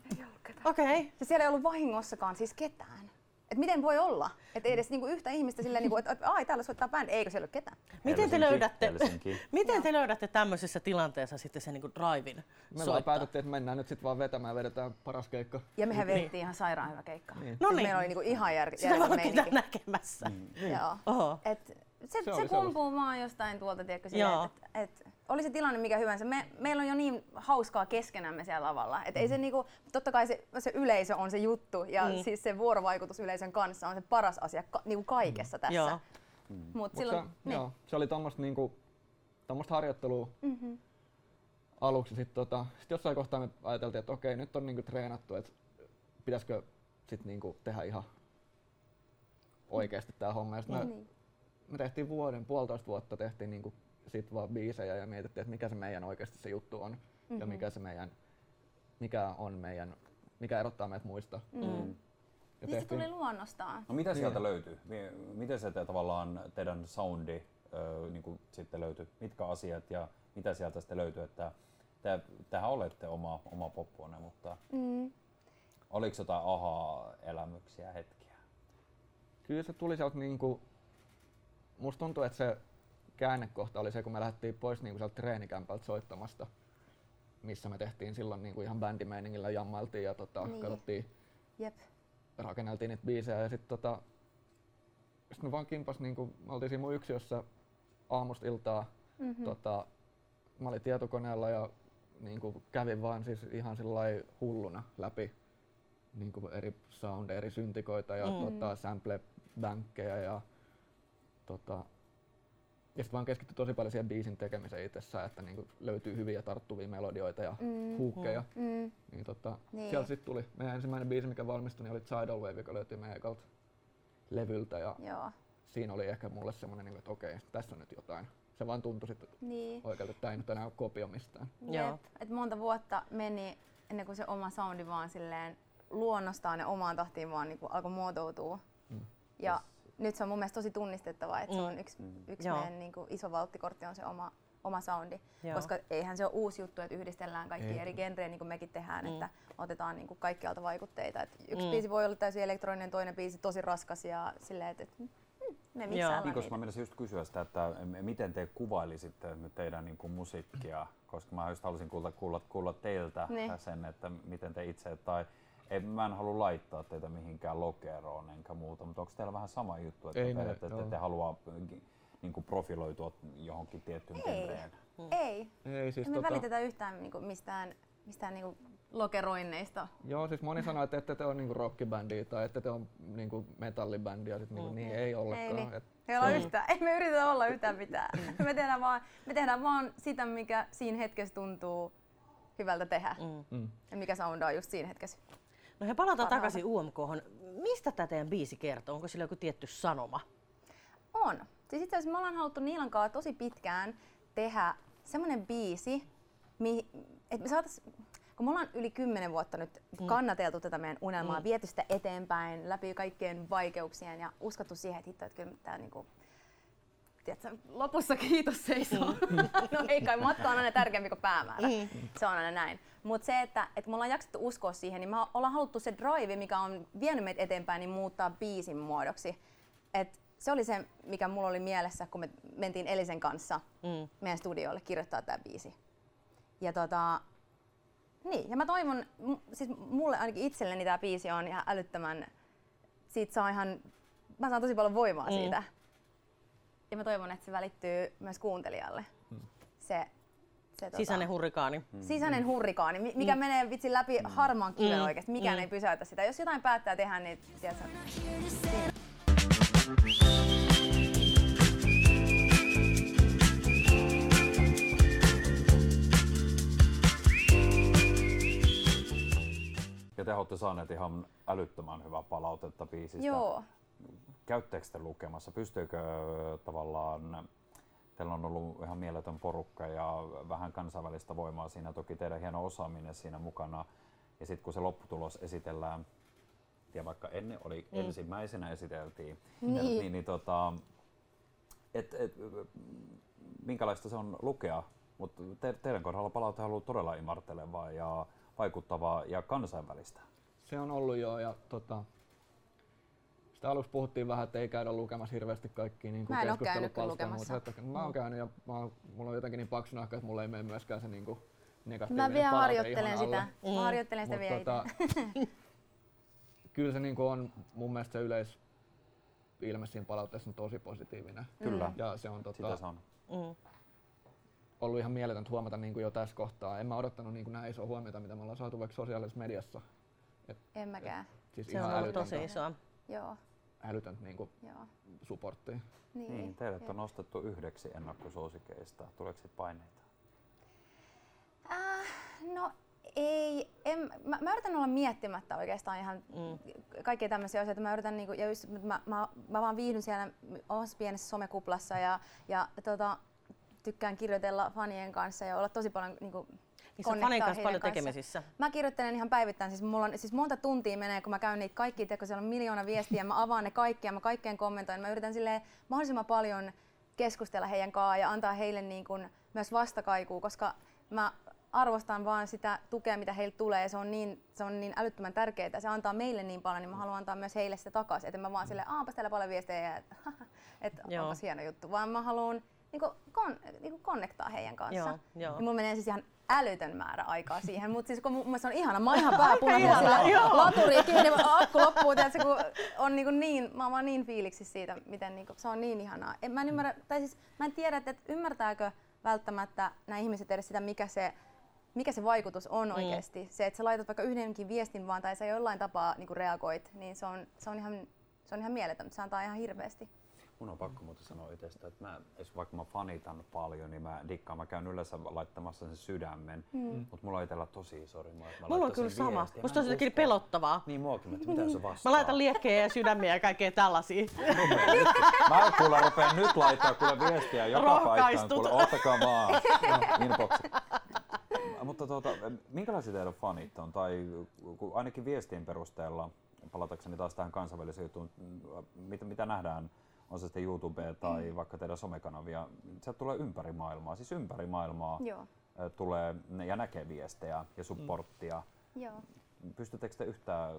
S2: Okei. Okay.
S5: Ja siellä ei ollut vahingossakaan siis ketään. Et miten voi olla? Että ei edes niinku yhtä ihmistä silleen, niinku, että ai täällä soittaa bändi, eikö siellä ole ketään?
S2: Miten te löydätte, miten te löydätte tämmöisessä tilanteessa sitten sen niinku drivein
S4: Me vaan päätettiin, että mennään nyt sitten vaan vetämään ja vedetään paras keikka.
S5: Ja mehän niin. vedettiin ihan sairaan hyvä keikka.
S2: Niin. No niin.
S5: Meillä oli niinku ihan jär,
S2: järkevä meininki. näkemässä. Mm.
S5: Joo. Oho. Et se, se, se kumpuu vaan jostain tuolta, tiedätkö, silleen, että et, oli se tilanne mikä hyvänsä, me, meillä on jo niin hauskaa keskenämme siellä lavalla. Et mm. ei se niinku, totta kai se, se yleisö on se juttu ja mm. siis se vuorovaikutus yleisön kanssa on se paras asia ka, niinku kaikessa mm. tässä. Joo.
S4: Mm. Mut silloin, se, niin. joo, se oli tuommoista niinku, harjoittelua mm-hmm. aluksi. Sitten tota, sit jossain kohtaa me ajateltiin, että okei, nyt on niinku treenattu, että pitäisikö sit niinku tehdä ihan oikeasti tämä homma. Ja me, niin. me tehtiin vuoden, puolitoista vuotta tehtiin niinku sit vaan biisejä ja mietittiin, että mikä se meidän oikeasti se juttu on mm-hmm. ja mikä se meidän, mikä on meidän, mikä erottaa meitä muista. Mm.
S5: Mm. Ja niin se tuli luonnostaan.
S1: No mitä sieltä niin. löytyy? Miten se te, tavallaan teidän soundi ö, niin kuin sitten löytyy? Mitkä asiat ja mitä sieltä sitten löytyy? Että te, tehän olette oma, oma poppuone, mutta mm. oliko jotain aha-elämyksiä, hetkiä?
S4: Kyllä se tuli sieltä niinku, musta tuntuu, että se käännekohta oli se, kun me lähdettiin pois niin kuin sieltä treenikämpältä soittamasta, missä me tehtiin silloin niin kuin ihan bändimeiningillä, jammailtiin ja tota, niin. katsottiin, Jep. rakenneltiin niitä biisejä ja sitten tota, sit me vaan kimpas, niin kuin, me oltiin siinä mun yksiössä aamusta iltaa, mm-hmm. tota, mä olin tietokoneella ja niin kuin, kävin vaan siis ihan hulluna läpi niin kuin eri sound, eri syntikoita ja mm. tota, sample-bänkkejä ja tota, ja sitten vaan keskitty tosi paljon siihen biisin tekemiseen itsessään, että niinku löytyy hyviä tarttuvia melodioita ja mm. huukkeja. Mm. mm. Niin tota, niin. sieltä sitten tuli. Meidän ensimmäinen biisi, mikä valmistui, niin oli Tidal Wave, joka löytyi meidän ekalta levyltä. Ja Joo. siinä oli ehkä mulle semmoinen, niinku, että okei, tässä on nyt jotain. Se vaan tuntui sitten niin. oikealta, että tämä ei nyt enää ole kopio mistään.
S5: Joo. Et monta vuotta meni ennen kuin se oma soundi vaan silleen luonnostaan ja omaan tahtiin vaan niin alkoi muotoutua. Mm. Ja nyt se on mun mielestä tosi tunnistettava, että mm. se on yksi, mm. yksi meidän niin kuin, iso valttikortti on se oma, oma soundi. Joo. Koska eihän se ole uusi juttu, että yhdistellään kaikki Ei. eri genrejä niin kuin mekin tehdään, mm. että otetaan niin kuin kaikkialta vaikutteita. Et yksi mm. biisi voi olla täysin elektroninen, toinen biisi tosi raskas ja silleen, että, että mm, me miksaillaan
S1: niin, koska mä menisin just kysyä sitä, että miten te kuvailisitte teidän niin kuin musiikkia, koska mä just haluaisin kuulla, kuulla, kuulla teiltä niin. sen, että miten te itse, tai ei, mä en halua laittaa teitä mihinkään lokeroon enkä muuta, mutta onko teillä vähän sama juttu, että, ei te, että te, te haluaa niin kuin profiloitua johonkin tiettyyn
S5: ei. genreen? Hmm. Ei. ei siis me tota... välitetä yhtään niin kuin mistään, mistään niin kuin lokeroinneista.
S4: Joo, siis moni sanoo, että ette te ole niinku rockibändi tai ette te ole niinku metallibändi ja sit niinku, mm. niin ei ollenkaan. Ei, niin.
S5: Et, ei ole yhtään. Ei me yritetä olla yhtään mitään. me, tehdään vaan, me tehdään vaan sitä, mikä siinä hetkessä tuntuu hyvältä tehdä. Mm. mm. Ja mikä soundaa just siinä hetkessä.
S2: No he palataan Parhaata. takaisin UMK. Mistä tämä teidän biisi kertoo? Onko sillä joku tietty sanoma?
S5: On. Siis itse asiassa me ollaan haluttu Niilan kanssa tosi pitkään tehdä semmoinen biisi, että me saatais, kun me ollaan yli kymmenen vuotta nyt mm. kannateltu tätä meidän unelmaa, mm. viety sitä eteenpäin läpi kaikkien vaikeuksien ja uskottu siihen, että hitto, että kyllä tämä niinku, tiedätkö, lopussa kiitos seisoo. Mm. *laughs* no ei kai, matka on aina tärkeämpi kuin päämäärä. Mm. Se on aina näin. Mutta se, että, että me ollaan jaksettu uskoa siihen, niin me ollaan haluttu se drive, mikä on vienyt meitä eteenpäin, niin muuttaa biisin muodoksi. Et se oli se, mikä mulla oli mielessä, kun me mentiin Elisen kanssa mm. meidän studiolle kirjoittaa tämä biisi. Ja tota, niin, ja mä toivon, siis mulle ainakin itselleni tämä biisi on ihan älyttömän, siitä saa ihan, mä saan tosi paljon voimaa mm. siitä. Ja mä toivon, että se välittyy myös kuuntelijalle. Mm. Se,
S2: se, tota, sisäinen hurrikaani.
S5: Mm. Sisäinen hurrikaani, mikä mm. menee vitsi läpi mm. harmaan kiven mm. oikeasti. Mikään mm. ei pysäytä sitä. Jos jotain päättää tehdä, niin tiedätkö,
S1: Ja te olette saaneet ihan älyttömän hyvää palautetta biisistä.
S5: Joo.
S1: Käyttekö te lukemassa? Pystyykö tavallaan teillä on ollut ihan mieletön porukka ja vähän kansainvälistä voimaa siinä, toki teidän hieno osaaminen siinä mukana. Ja sitten kun se lopputulos esitellään, ja vaikka ennen oli mm. ensimmäisenä esiteltiin, niin, ja, niin, niin tota, et, et, minkälaista se on lukea mutta te, teidän kohdalla palaute on ollut todella imartelevaa ja vaikuttavaa ja kansainvälistä.
S4: Se on ollut jo ja tota, sitä aluksi puhuttiin vähän, että ei käydä lukemassa hirveästi kaikkia niin
S5: mä en ole käynyt lukemassa.
S4: Mutta että, mä oon käynyt ja mä oon, mulla on jotenkin niin paksu nahka, että mulla ei mene myöskään se niin kuin negatiivinen
S5: Mä vielä harjoittelen sitä. Mm. Mä harjoittelen sitä
S4: vielä tota, *laughs* Kyllä se niin kuin on mun mielestä se yleis ilme siinä palautteessa on tosi positiivinen.
S1: Kyllä.
S4: Ja se on, tota,
S1: Sitä se on. Mm.
S4: ollut ihan mieletöntä huomata niin kuin jo tässä kohtaa. En mä odottanut niin kuin näin isoa huomiota, mitä me ollaan saatu vaikka sosiaalisessa mediassa.
S5: Et, en mäkään.
S2: Siis se on ollut tosi isoa.
S5: Joo.
S4: Älytöntä niin kuin supporttia.
S1: Niin. niin, teidät on nostettu yhdeksi ennakkosuosikeista. Tuleeko siitä paineita?
S5: Äh, no ei, en, mä, mä yritän olla miettimättä oikeastaan ihan mm. kaikkia tämmöisiä asioita. Mä yritän niinku, ja just, mä, mä, mä vaan viihdyn siellä omassa pienessä somekuplassa ja, ja tota, tykkään kirjoitella fanien kanssa ja olla tosi paljon niinku,
S2: niin sä fanien kanssa paljon kanssa. tekemisissä.
S5: Mä kirjoittelen ihan päivittäin, siis mulla on siis monta tuntia menee, kun mä käyn niitä kaikki, kun siellä on miljoona viestiä, mä avaan ne kaikki ja mä kaikkeen kommentoin. Mä yritän silleen mahdollisimman paljon keskustella heidän kanssaan ja antaa heille niin kuin myös vastakaikua, koska mä arvostan vaan sitä tukea, mitä heille tulee. Ja se on niin, se on niin älyttömän tärkeää. Se antaa meille niin paljon, niin mä haluan antaa myös heille sitä takaisin. Että mä vaan sille, aapas täällä paljon viestejä, että et, *laughs* onpas hieno juttu. Vaan mä haluan niinku, kon, niinku connectaa heidän kanssa. Joo, joo. Ja mulla menee siis ihan älytön määrä aikaa siihen, mutta siis kun mun se on ihana, mä oon ihan pääpunaisena sillä laturi kiinni, akku loppuu, tiedätkö, kun on niin, niin mä oon niin fiiliksi siitä, miten niin kuin, se on niin ihanaa. En, mä en ymmärrä, tai siis mä en tiedä, että ymmärtääkö välttämättä nämä ihmiset edes sitä, mikä se mikä se vaikutus on mm. oikeasti. Se, että sä laitat vaikka yhdenkin viestin vaan tai sä jollain tapaa niin reagoit, niin se on, se on ihan, se on ihan mieletöntä. Se antaa ihan hirveästi.
S1: Mun on pakko muuten sanoa itsestä, että mä, vaikka mä fanitan paljon, niin mä dikkaan, mä käyn yleensä laittamassa sen sydämen, mm. mutta mulla on itsellä tosi iso rima.
S2: Mulla on kyllä sama. Musta on jotenkin pelottavaa.
S1: Niin muakin, että mitä se vastaa.
S2: Mä laitan liekkejä ja sydämiä ja kaikkea tällaisia.
S1: mä kuule rupean nyt laittaa kuule viestiä joka paikkaan, kuule ottakaa vaan inboxi. Mutta tuota, minkälaisia teidän fanit on? Tai ainakin viestien perusteella, palatakseni taas tähän kansainväliseen juttuun, mitä, mitä nähdään on se sitten YouTube tai mm. vaikka teidän somekanavia, se tulee ympäri maailmaa, siis ympäri maailmaa Joo. tulee ja näkee viestejä ja supporttia. Mm. Joo. Pystyttekö te yhtään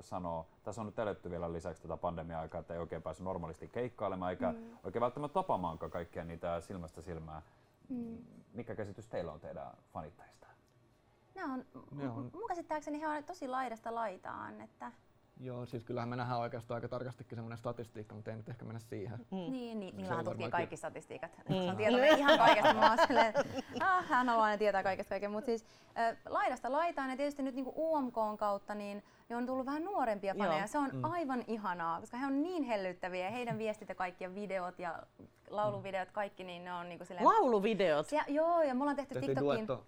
S1: sanoa, tässä on nyt eletty vielä lisäksi tätä pandemia-aikaa, että ei oikein päässyt normaalisti keikkailemaan eikä mm. oikein välttämättä tapaamaankaan kaikkia niitä silmästä silmää. Mm. Mikä käsitys teillä on teidän fanittajista?
S5: Ne on, ne on. mun käsittääkseni he on tosi laidasta laitaan, että
S4: Joo, siis kyllähän me nähdään oikeastaan aika tarkastikin semmoinen statistiikka, mutta ei nyt ehkä mennä siihen.
S5: Mm. Niin, niin niillähän tutkii kaikki statistiikat. Mm. Se on tietoinen ihan kaikesta. *laughs* Mä oon silleen, ah, hän haluaa ne tietää kaikesta kaiken. Mutta siis äh, laidasta laitaan ja tietysti nyt niinku UMK kautta niin, niin on tullut vähän nuorempia faneja. Joo. Se on mm. aivan ihanaa, koska he on niin hellyttäviä. Heidän viestit ja kaikki ja videot ja lauluvideot, kaikki, niin ne on niinku silleen...
S2: Lauluvideot?
S5: Ja, joo, ja me ollaan tehty Tehtiin TikTokin. Duetto.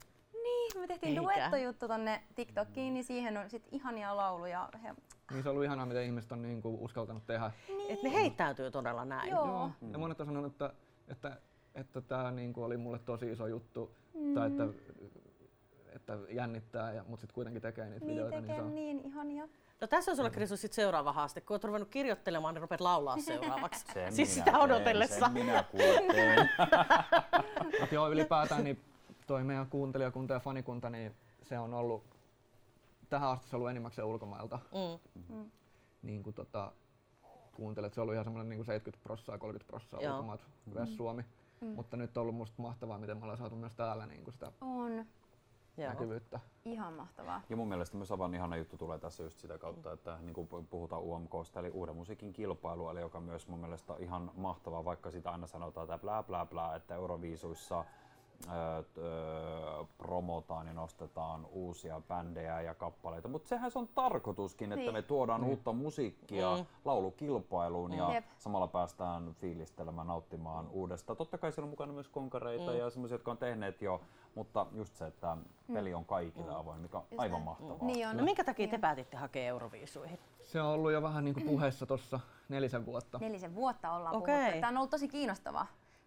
S5: Niin, me tehtiin duettojuttu tonne TikTokiin, niin siihen on sit ihania lauluja. He,
S4: niin se on ollut ihanaa, miten ihmiset on niin kuin uskaltanut tehdä.
S2: Niin. Että ne heittäytyy todella näin.
S5: Joo. Joo.
S4: Mm. Ja monet on sanonut, että, että, että tämä niin kuin oli mulle tosi iso juttu. Mm. Tai että, että jännittää, ja, mutta sitten kuitenkin tekee niitä
S5: niin,
S4: videoita.
S5: Tekee niin, se on... niin ihania.
S2: No tässä on sulle Krisu sit seuraava haaste, kun olet ruvennut kirjoittelemaan, niin rupeat laulaa seuraavaksi.
S1: Sen
S2: siis
S1: minä
S2: sitä odotellessa.
S1: Sen minä kuulen. *laughs*
S4: joo, ylipäätään niin toi meidän kuuntelijakunta ja fanikunta, niin se on ollut tähän asti se on ollut enimmäkseen ulkomailta. Mm. Mm. Niin kuin tota, kuuntelet, se on ollut ihan semmoinen niin 70 prossaa, 30 prossaa ulkomaat vs. Mm. Suomi. Mm. Mutta nyt on ollut musta mahtavaa, miten me ollaan saatu myös täällä niin kuin sitä
S5: on.
S4: näkyvyyttä.
S5: Ihan mahtavaa.
S1: Ja mun mielestä myös aivan ihana juttu tulee tässä just sitä kautta, että niin kuin puhutaan UMKsta, eli uuden musiikin kilpailu, eli joka myös mun mielestä on ihan mahtavaa, vaikka sitä aina sanotaan, että blää blää blää, että Euroviisuissa promotaan ja nostetaan uusia bändejä ja kappaleita, mutta sehän se on tarkoituskin, että niin. me tuodaan mm. uutta musiikkia mm. laulukilpailuun mm. ja Jep. samalla päästään fiilistelemään, nauttimaan uudesta. Totta kai siellä on mukana myös konkareita mm. ja semmoisia, jotka on tehneet jo, mutta just se, että mm. peli on kaikille mm. avoin, mikä on just aivan mahtavaa.
S2: Niin on. No minkä takia niin. te päätitte hakea Euroviisuihin?
S4: Se on ollut jo vähän niin kuin puheessa tuossa nelisen vuotta.
S5: Nelisen vuotta ollaan okay. puhuttu. Tämä on ollut tosi kiinnostavaa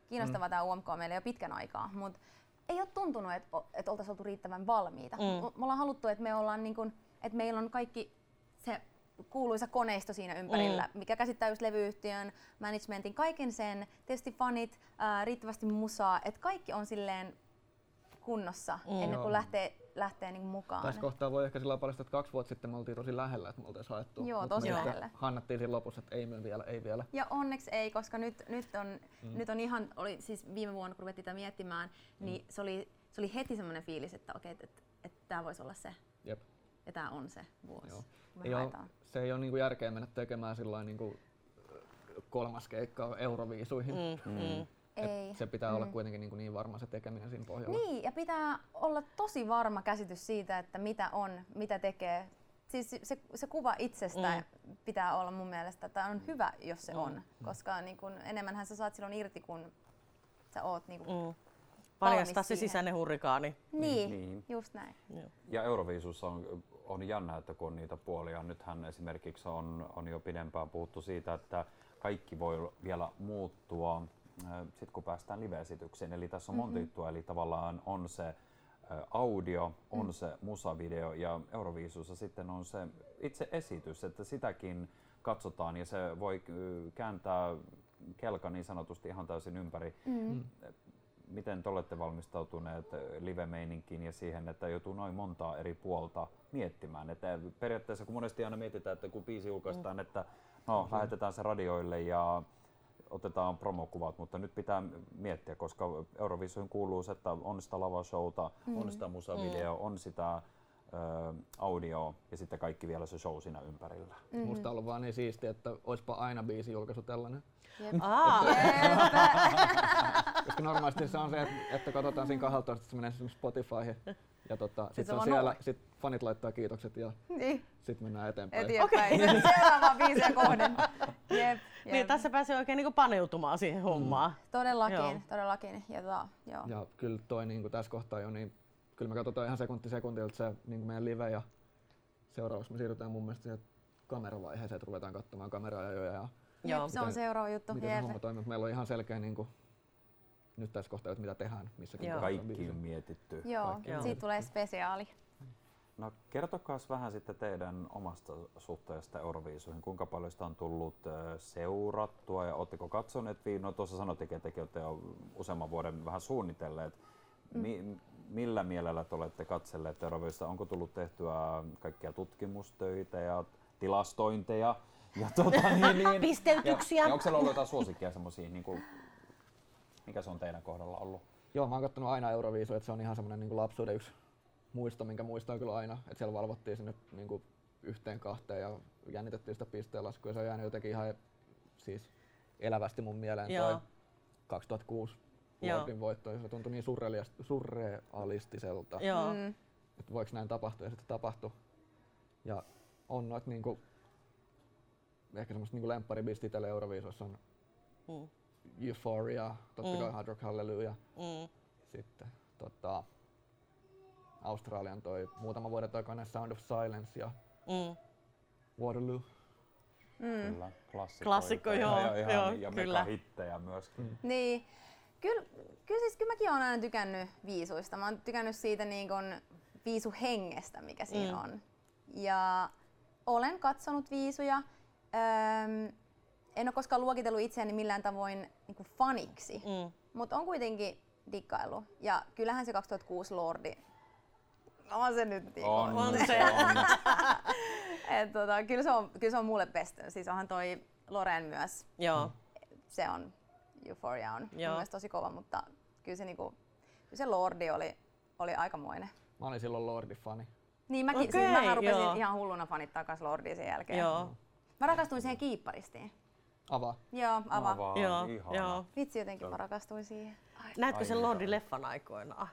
S5: kiinnostava mm. tämä UMK meille jo pitkän aikaa, mutta ei ole tuntunut, että et oltaisiin oltu riittävän valmiita. Mm. Me ollaan haluttu, että me ollaan niin kun, että meillä on kaikki se kuuluisa koneisto siinä ympärillä, mm. mikä käsittää just levyyhtiön, managementin, kaiken sen, tietysti fanit, ää, riittävästi musaa, että kaikki on silleen kunnossa mm. ennen kuin lähtee, lähtee niin mukaan.
S4: Tässä kohtaa voi ehkä sillä paljastaa, että kaksi vuotta sitten me oltiin tosi lähellä, että me oltiin haettu.
S5: Joo, tosi lähellä.
S4: Hannattiin siinä lopussa, että ei me vielä, ei vielä.
S5: Ja onneksi ei, koska nyt, nyt, on, mm. nyt on ihan, oli siis viime vuonna kun ruvettiin tätä miettimään, niin mm. se, oli, se oli heti semmoinen fiilis, että okei, että, että, että tämä voisi olla se.
S4: Jep.
S5: Ja tämä on se vuosi. Joo.
S4: Ei ole, se ei ole niinku järkeä mennä tekemään sillä niinku kolmas keikka Euroviisuihin. Mm, mm. Mm.
S5: Ei.
S4: se pitää mm. olla kuitenkin niin, niin varma se tekeminen siinä pohjalla.
S5: Niin, ja pitää olla tosi varma käsitys siitä, että mitä on, mitä tekee. Siis se, se kuva itsestä mm. pitää olla mun mielestä, että on hyvä, jos se mm. on. Koska niin kun, enemmänhän sä saat silloin irti, kun sä oot niin kun, mm.
S2: Paljastaa se sisäinen hurrikaani.
S5: Niin, niin. just näin.
S1: Ja Euroviisussa on, on jännä, että kun on niitä puolia. Nythän esimerkiksi on, on jo pidempään puhuttu siitä, että kaikki voi vielä muuttua sitten kun päästään live-esitykseen. Eli tässä on monta mm-hmm. juttua, eli tavallaan on se audio, on mm. se musavideo ja Euroviisussa sitten on se itse esitys, että sitäkin katsotaan ja se voi kääntää kelka niin sanotusti ihan täysin ympäri. Mm. Miten te olette valmistautuneet live-meininkiin ja siihen, että joutuu noin montaa eri puolta miettimään? Että periaatteessa kun monesti aina mietitään, että kun biisi julkaistaan, mm. että no, lähetetään se radioille ja otetaan promokuvat, mutta nyt pitää miettiä, koska Euroviisuihin kuuluu se, että on sitä lavashowta, mm. on sitä musavideo, mm. on sitä ö, audio ja sitten kaikki vielä se show siinä ympärillä.
S4: Mm-hmm. Musta on ollut vaan niin siistiä, että olisipa aina biisi julkaisu tällainen. *laughs*
S5: Aa, yep. *laughs*
S4: Koska normaalisti se on se, että, että katsotaan siinä 12, että se menee Spotifyhin ja tota, sitten on siellä, sit fanit laittaa kiitokset ja niin. sitten mennään eteenpäin.
S5: Eteenpäin. Okay. Seuraava biisiä kohden. Jep,
S2: jep. Niin, tässä pääsee oikein niinku paneutumaan siihen hommaan. Mm.
S5: Todellakin, joo. todellakin. Ja, to, joo.
S4: ja kyllä toi niinku tässä kohtaa jo, niin kyllä me katsotaan ihan sekunti sekuntilta se niin meidän live ja seuraavaksi me siirrytään mun mielestä siihen kameravaiheeseen, että ruvetaan katsomaan kamerajoja ja
S5: Joo, miten, se on seuraava juttu.
S4: Miten se homma toimii. Meillä on ihan selkeä niin kuin, nyt tässä kohtaa, että mitä tehdään missäkin
S1: Joo. Kaikki on mietitty.
S5: Joo, Kaikki on siitä tulee spesiaali.
S1: No kertokaa vähän sitten teidän omasta suhteesta Euroviisuihin. Kuinka paljon sitä on tullut seurattua ja oletteko katsoneet? No tuossa sanottekin, että tekin olette jo useamman vuoden vähän suunnitelleet. Mm. Mi- millä mielellä te olette katselleet Euroviisusta? Onko tullut tehtyä kaikkia tutkimustöitä ja tilastointeja?
S2: Ja tuota, *laughs* niin, niin, Pisteytyksiä.
S1: Ja, ja onko siellä ollut jotain suosikkia semmoisia niin kuin mikä se on teidän kohdalla ollut?
S4: Joo, mä oon kattonut aina Euroviisu, että se on ihan semmoinen niin lapsuuden yksi muisto, minkä muistan kyllä aina. Että siellä valvottiin sinne niin kuin yhteen kahteen ja jännitettiin sitä pisteenlaskua. Se on jäänyt jotenkin ihan siis elävästi mun mieleen Joo. toi 2006 Lordin voitto. Se tuntui niin surrealistiselta. Joo. Mm. Että voiko näin tapahtua ja sitten tapahtui. Ja on noit niinku, ehkä semmoista niinku lempparibisti tälle Euroviisossa on mm. Euphoria, totta kai mm. Hard Rock Hallelujah. Mm. Sitten tota, Australian toi muutama vuoden takana Sound of Silence ja mm. Waterloo.
S1: Mm. Kyllä, klassikko.
S2: Klassikko, joo.
S1: Ja, ihan, joo, ja kyllä. hittejä myöskin. Mm.
S5: Niin. Kyllä, kyllä, siis, kyllä mäkin olen aina tykännyt viisuista. Mä oon tykännyt siitä niin kun viisuhengestä, mikä siinä mm. on. Ja olen katsonut viisuja. Öm, en ole koskaan luokitellut itseäni millään tavoin niin kuin faniksi, mm. mutta on kuitenkin dikkailu. Ja kyllähän se 2006 Lordi, on se nyt
S1: niin on,
S2: on se.
S5: On. *laughs* Et, tota, kyllä, se on, kyllä se on mulle best. Siis onhan toi Loren myös.
S2: Joo.
S5: Se on, Euphoria on Joo. tosi kova, mutta kyllä se, niinku, kyllä se Lordi oli, oli aikamoinen.
S4: Mä olin silloin Lordi-fani.
S5: Niin mäkin, okay, siis mähän rupesin joo. ihan hulluna fanittaa kanssa Lordia sen jälkeen. Joo. Mä rakastuin siihen kiipparistiin.
S4: Avaa.
S5: Joo, avaa.
S1: avaa. Joo, joo.
S5: Vitsi jotenkin mä rakastuin siihen.
S2: Ai. Näetkö sen Lordi leffan aikoinaan?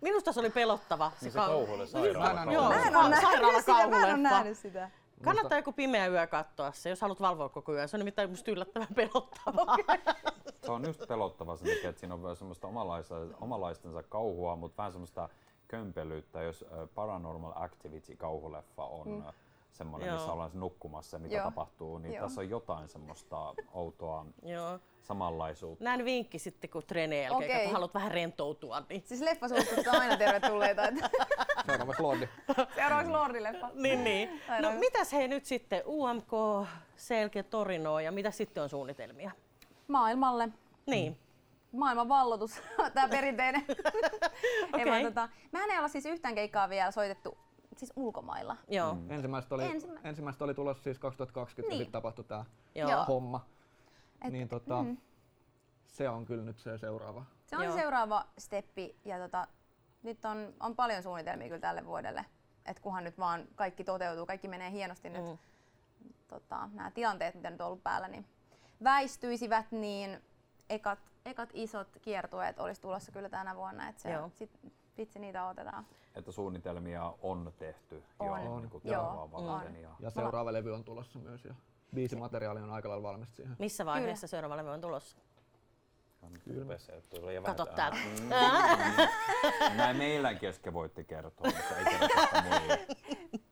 S2: Minusta se oli pelottava.
S1: Niin se kauhulle sairaala.
S5: Mä en ole nähnyt sitä. Mä en ole nähnyt sitä.
S2: Kannattaa joku pimeä yö katsoa se, jos haluat valvoa koko yön. Se on nimittäin musta yllättävän pelottavaa.
S1: se on just pelottava sen takia, että siinä on semmoista omalaistensa kauhua, mutta vähän semmoista kömpelyyttä, jos Paranormal Activity kauhuleffa on mm semmoinen, Joo. missä ollaan nukkumassa ja mitä Joo. tapahtuu, niin Joo. tässä on jotain semmoista outoa Joo. samanlaisuutta.
S2: Näin vinkki sitten, kun treenien jälkeen, okay. kun haluat vähän rentoutua. Niin.
S5: Siis leffasuositukset on aina tervetulleita. *laughs*
S4: Seuraavaksi Lordi.
S5: Seuraavaksi Lordi-leffa. *laughs*
S2: niin, niin. No mitäs hei nyt sitten UMK, Selke, Torino ja mitä sitten on suunnitelmia?
S5: Maailmalle.
S2: Niin.
S5: maailman vallotus, *laughs* tämä perinteinen. okay. ei, tota, mehän ei olla siis yhtään keikkaa vielä soitettu siis ulkomailla.
S4: Joo. Mm. Ensimmäistä, oli, Ensimmä... ensimmäistä oli tulossa siis 2020 niin. ja sitten tapahtui tämä homma. Et, niin tota, mm. se on kyllä nyt se seuraava.
S5: Se on Joo. seuraava steppi ja tota, nyt on, on paljon suunnitelmia kyllä tälle vuodelle. Et kunhan nyt vaan kaikki toteutuu, kaikki menee hienosti mm. nyt. Tota, nämä tilanteet, mitä nyt on ollut päällä, niin väistyisivät, niin ekat, ekat isot kiertueet olisi tulossa kyllä tänä vuonna. Et se, Joo. sit, vitsi niitä otetaan.
S1: Että suunnitelmia on tehty
S5: on. jo
S1: niin kuin
S5: Joo.
S4: varten. Ja, ja seuraava levy on tulossa myös. Ja biisimateriaali on aika lailla valmista siihen.
S2: Missä vaiheessa Kyllä. seuraava levy on tulossa?
S1: Kato
S2: täältä. Mm.
S1: Näin meidän kesken voitte kertoa, mutta ei kertoa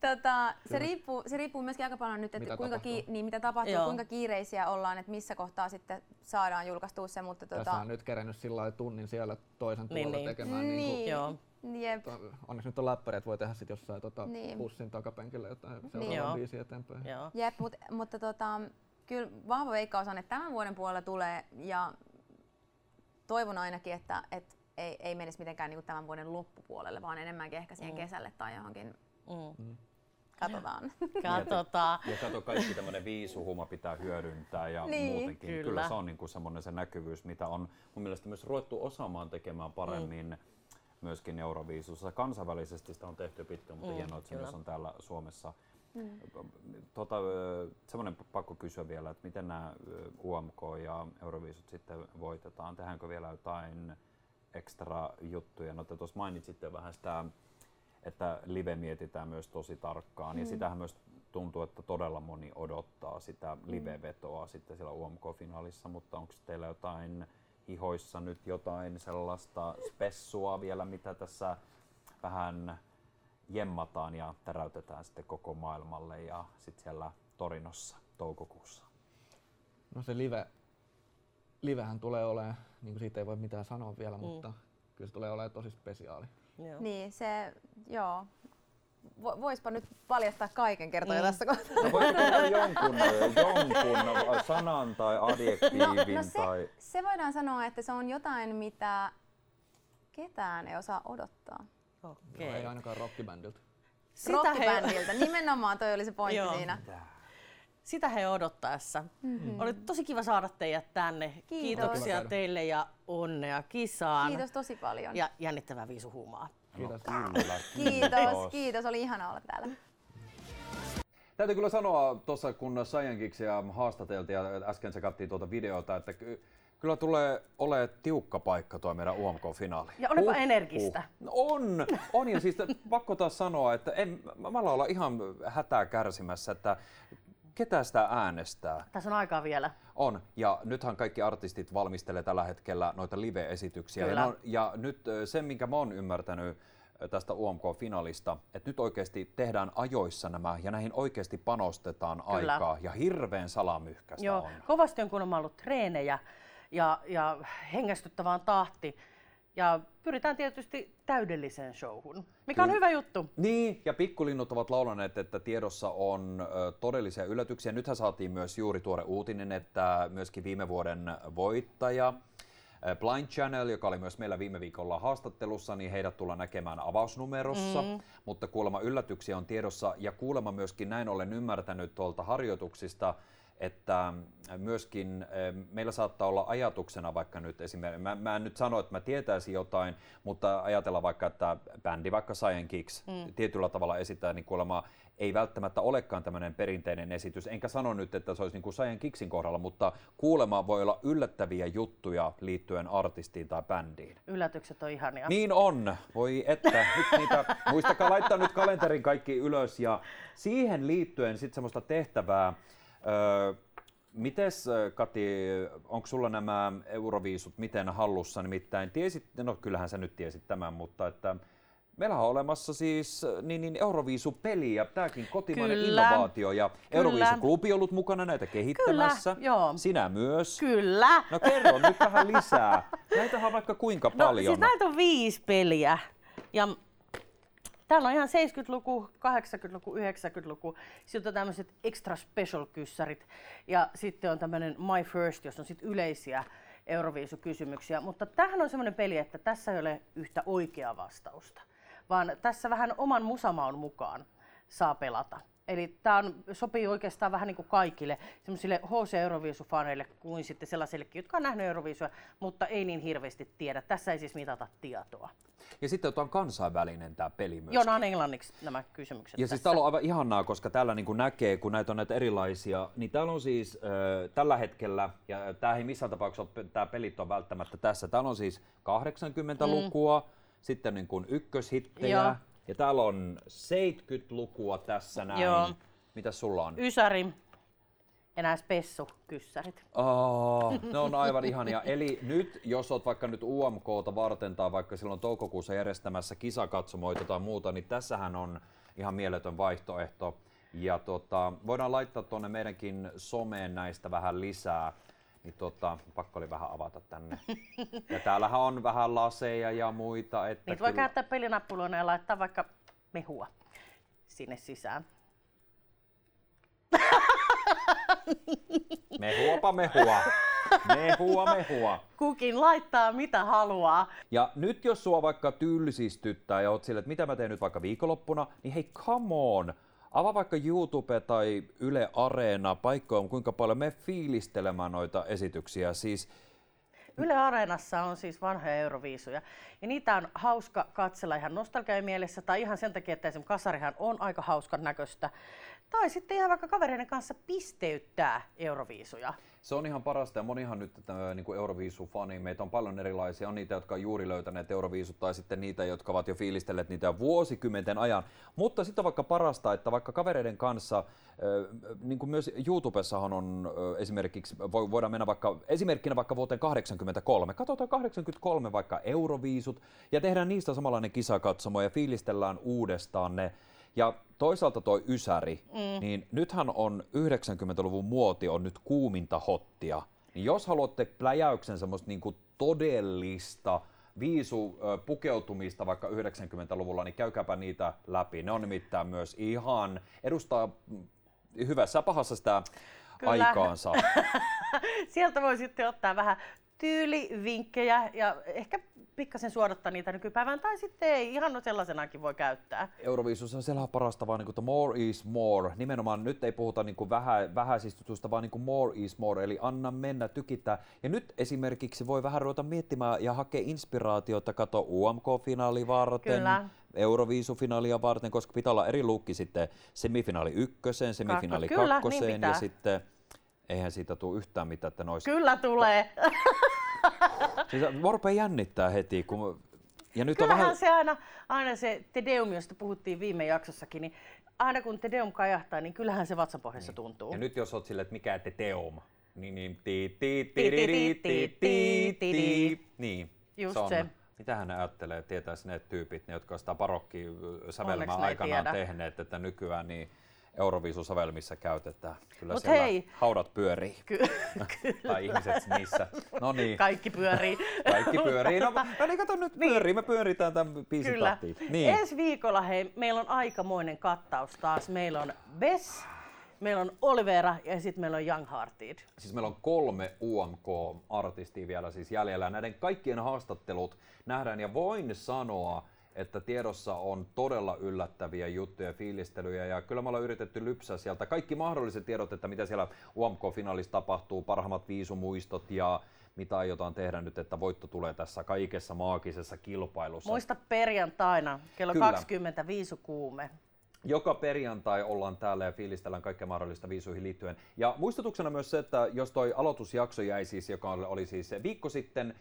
S5: tota, se, riippuu, se riippuu myöskin aika paljon nyt, että mitä kuinka, ki, niin, mitä tapahtuu, Joo. kuinka kiireisiä ollaan, että missä kohtaa sitten saadaan julkaistua se. Mutta
S4: tota... Tässä on nyt kerännyt sillä tunnin siellä toisen niin, niin. tekemään. Niin,
S5: niin, kuin, Joo. Jep.
S4: Onneksi nyt on läppäri, että voi tehdä sitten jossain tota, niin. bussin takapenkillä jotain seuraavan niin. biisiä eteenpäin.
S5: Joo. Jep, mut, mutta tota, kyllä vahva veikkaus on, että tämän vuoden puolella tulee ja toivon ainakin, että, että ei, ei menisi mitenkään niin kuin tämän vuoden loppupuolelle, vaan enemmänkin ehkä siihen mm. kesälle tai johonkin. Mm. mm. Katsotaan. *laughs*
S2: Katsotaan.
S1: Ja, ja kato, kaikki tämmöinen viisuhuma pitää hyödyntää ja niin, muutenkin. Kyllä. kyllä se on niin kuin semmoinen se näkyvyys, mitä on mun mielestä myös ruvettu osaamaan tekemään paremmin mm. myöskin Euroviisussa. Kansainvälisesti sitä on tehty pitkään, mutta mm, hienoa, että se myös on täällä Suomessa. Mm. Tota, semmoinen pakko kysyä vielä, että miten nämä UMK ja Euroviisut sitten voitetaan? Tehdäänkö vielä jotain ekstra juttuja? No te tuossa mainitsitte vähän sitä että live mietitään myös tosi tarkkaan. Mm. Ja sitähän myös tuntuu, että todella moni odottaa sitä mm. live-vetoa sitten siellä UMK-finaalissa, mutta onko teillä jotain ihoissa nyt jotain sellaista spessua vielä, mitä tässä vähän jemmataan ja täräytetään sitten koko maailmalle ja sitten siellä Torinossa toukokuussa?
S4: No se live, livehän tulee olemaan, niin kuin siitä ei voi mitään sanoa vielä, mm. mutta kyllä se tulee olemaan tosi spesiaali.
S5: Joo. Niin, se, joo. Voispa nyt paljastaa kaiken kertoja mm. tässä kohtaa.
S1: No jonkun, jonkun sanan tai adjektiivin? No, no
S5: se,
S1: tai...
S5: se voidaan sanoa, että se on jotain, mitä ketään ei osaa odottaa.
S4: Okay. No, ei ainakaan rockibändiltä.
S5: Rockibändiltä, *laughs* nimenomaan toi oli se pointti Joo. siinä.
S2: Sitä he odottaessa. Mm-hmm. Oli tosi kiva saada teidät tänne. Kiitos. Kiitoksia teille ja onnea kisaan.
S5: Kiitos tosi paljon.
S2: Ja jännittävää viisuhuumaa.
S4: Kiitos.
S5: Kiitos. kiitos. Kiitos. Oli ihana olla täällä.
S1: Täytyy kyllä sanoa tuossa, kun Science haastateltiin ja äsken se kattiin tuota videota, että Kyllä tulee ole tiukka paikka tuo meidän UMK-finaali.
S2: Ja olipa uh, energistä.
S1: Uh. No on, on ja siis *laughs* pakko taas sanoa, että en, mä olla ihan hätää kärsimässä, että ketä sitä äänestää?
S2: Tässä on aikaa vielä.
S1: On, ja nythän kaikki artistit valmistelee tällä hetkellä noita live-esityksiä. Kyllä. Ja, on, ja nyt sen, minkä mä oon ymmärtänyt tästä UMK-finaalista, että nyt oikeasti tehdään ajoissa nämä ja näihin oikeasti panostetaan Kyllä. aikaa ja hirveän salamyhkäistä Joo, on.
S2: kovasti on kun on ollut treenejä ja, ja hengästyttävään tahti. Ja pyritään tietysti täydelliseen showhun, mikä on hyvä juttu.
S1: Niin, ja pikkulinnut ovat laulaneet, että tiedossa on todellisia yllätyksiä. Nythän saatiin myös juuri tuore uutinen, että myöskin viime vuoden voittaja Blind Channel, joka oli myös meillä viime viikolla haastattelussa, niin heidät tullaan näkemään avausnumerossa, mm. mutta kuulemma yllätyksiä on tiedossa ja kuulemma myöskin näin olen ymmärtänyt tuolta harjoituksista, että myöskin eh, meillä saattaa olla ajatuksena vaikka nyt esimerkiksi, mä, mä en nyt sano, että mä tietäisin jotain, mutta ajatella vaikka, että bändi vaikka Cyan Kicks mm. tietyllä tavalla esittää, niin kuulemma ei välttämättä olekaan tämmöinen perinteinen esitys. Enkä sano nyt, että se olisi niin kuin Cyan Kicksin kohdalla, mutta kuulemma voi olla yllättäviä juttuja liittyen artistiin tai bändiin.
S2: Yllätykset on ihania.
S1: Niin on. Voi että. Nyt niitä, muistakaa laittaa nyt kalenterin kaikki ylös ja siihen liittyen sitten semmoista tehtävää, Mites Kati, onko sulla nämä euroviisut miten hallussa? Nimittäin tiesit, no kyllähän sä nyt tiesit tämän, mutta että meillä on olemassa siis niin, niin Euroviisupeli ja tämäkin kotimainen Kyllä. innovaatio ja Euroviisuklubi ollut mukana näitä kehittämässä.
S2: Kyllä, joo.
S1: Sinä myös.
S2: Kyllä.
S1: No kerro nyt vähän lisää. Näitä on vaikka kuinka no, paljon.
S2: Siis näitä on viisi peliä. Ja Täällä on ihan 70-luku, 80-luku, 90-luku. Sitten on tämmöiset extra special kyssärit. Ja sitten on tämmöinen My First, jossa on sitten yleisiä Euroviisukysymyksiä, mutta tähän on semmoinen peli, että tässä ei ole yhtä oikeaa vastausta, vaan tässä vähän oman musamaun mukaan saa pelata. Eli tämä sopii oikeastaan vähän niin kuin kaikille, semmoisille HC Euroviisufaneille kuin sitten sellaisillekin, jotka on nähnyt Euroviisua, mutta ei niin hirveästi tiedä. Tässä ei siis mitata tietoa.
S1: Ja sitten on kansainvälinen tämä peli myös.
S2: Joo, nämä on englanniksi nämä kysymykset
S1: Ja siis tässä. siis täällä on aivan ihanaa, koska täällä niin kuin näkee, kun näitä on näitä erilaisia, niin täällä on siis äh, tällä hetkellä, ja tämä ei missään tapauksessa ole, tämä pelit on välttämättä tässä, täällä on siis 80-lukua, mm. sitten niin kuin ykköshittejä, Joo ja täällä on 70-lukua tässä näin. Joo. Mitä sulla on?
S2: Ysäri. Enää spessu kyssärit.
S1: Oh, *laughs* ne on aivan ihania. Eli nyt, jos oot vaikka nyt UMKta varten tai vaikka silloin toukokuussa järjestämässä kisakatsomoita tai muuta, niin tässähän on ihan mieletön vaihtoehto. Ja tota, voidaan laittaa tuonne meidänkin someen näistä vähän lisää niin tota, pakko oli vähän avata tänne. *laughs* Ja täällähän on vähän laseja ja muita. Että
S2: Niitä voi kyllä... käyttää pelinappuloina ja laittaa vaikka mehua sinne sisään. *laughs*
S1: Mehuapa mehua. Mehua, mehua.
S2: Kukin laittaa mitä haluaa.
S1: Ja nyt jos sua vaikka tylsistyttää ja oot sille, että mitä mä teen nyt vaikka viikonloppuna, niin hei come on, Avaa vaikka YouTube tai Yle Areena, paikka on kuinka paljon me fiilistelemään noita esityksiä. Siis
S2: Yle Areenassa on siis vanhoja euroviisuja ja niitä on hauska katsella ihan nostalgia mielessä tai ihan sen takia, että esimerkiksi kasarihan on aika hauskan näköistä. Tai sitten ihan vaikka kavereiden kanssa pisteyttää euroviisuja.
S1: Se on ihan parasta ja monihan nyt että, niin kuin Euroviisu-fani, meitä on paljon erilaisia, on niitä, jotka on juuri löytäneet Euroviisut tai sitten niitä, jotka ovat jo fiilistelleet niitä vuosikymmenten ajan. Mutta sitten on vaikka parasta, että vaikka kavereiden kanssa, niin kuin myös YouTubessahan on esimerkiksi, voidaan mennä vaikka, esimerkkinä vaikka vuoteen 83, katsotaan 83 vaikka Euroviisut ja tehdään niistä samanlainen kisakatsomo ja fiilistellään uudestaan ne ja toisaalta toi Ysäri, mm. niin nythän on 90-luvun muoti on nyt kuuminta hottia. Niin jos haluatte pläjäyksen semmoista niinku todellista viisu pukeutumista vaikka 90-luvulla, niin käykääpä niitä läpi. Ne on nimittäin myös ihan, edustaa hyvässä pahassa sitä Kyllä. aikaansa. *laughs*
S2: Sieltä voi sitten ottaa vähän tyylivinkkejä ja ehkä pikkasen suodattaa niitä nykypäivään, tai sitten ei, ihan no sellaisenakin voi käyttää.
S1: Euroviisussa on siellä parasta vaan, niin kuin, more is more. Nimenomaan nyt ei puhuta niin kuin vähä, vähäisistutusta, vaan niin kuin more is more, eli anna mennä, tykittää. Ja nyt esimerkiksi voi vähän ruveta miettimään ja hakea inspiraatiota, kato UMK-finaali varten, Kyllä. Euroviisufinaalia varten, koska pitää olla eri lukki sitten semifinaali ykköseen, semifinaali Kyllä, niin kakkoseen niin ja sitten eihän siitä tule yhtään mitään, että nois...
S2: Kyllä tulee! *laughs*
S1: siis Vorpe jännittää heti, kun...
S2: Ja nyt Kyllähän on vähän... se aina, aina se Tedeum, josta puhuttiin viime jaksossakin, niin aina kun Tedeum kajahtaa, niin kyllähän se vatsanpohjassa niin. tuntuu.
S1: Ja nyt jos oot silleen, että mikä Tedeum, niin niin ti ti ti ti ti ti ti Niin,
S2: Just se.
S1: Mitä hän ajattelee, tietäisi ne tyypit, ne, jotka sitä barokki sävelmää aikanaan tehneet, että nykyään niin Euroviisusovelmissa käytetään. Kyllä Mut siellä hei. haudat pyörii. Ky- tai ihmiset niissä. No niin.
S2: Kaikki pyörii.
S1: Kaikki pyörii. No, no niin kato nyt niin. pyörii. Me pyöritään tämän biisin Kyllä. Tahtiin.
S2: Niin. Ensi viikolla hei, meillä on aikamoinen kattaus taas. Meillä on Bess, meillä on Olivera ja sitten meillä on Young Hearted.
S1: Siis meillä on kolme UMK-artistia vielä siis jäljellä. Näiden kaikkien haastattelut nähdään ja voin sanoa, että tiedossa on todella yllättäviä juttuja, fiilistelyjä ja kyllä me ollaan yritetty lypsää sieltä kaikki mahdolliset tiedot, että mitä siellä UMK-finaalissa tapahtuu, parhaimmat viisumuistot ja mitä aiotaan tehdä nyt, että voitto tulee tässä kaikessa maagisessa kilpailussa.
S2: Muista perjantaina kello Kyllä. 20 viisukuume.
S1: Joka perjantai ollaan täällä ja fiilistellään kaikkea mahdollista viisuihin liittyen. Ja muistutuksena myös se, että jos toi aloitusjakso jäi siis, joka oli siis viikko sitten,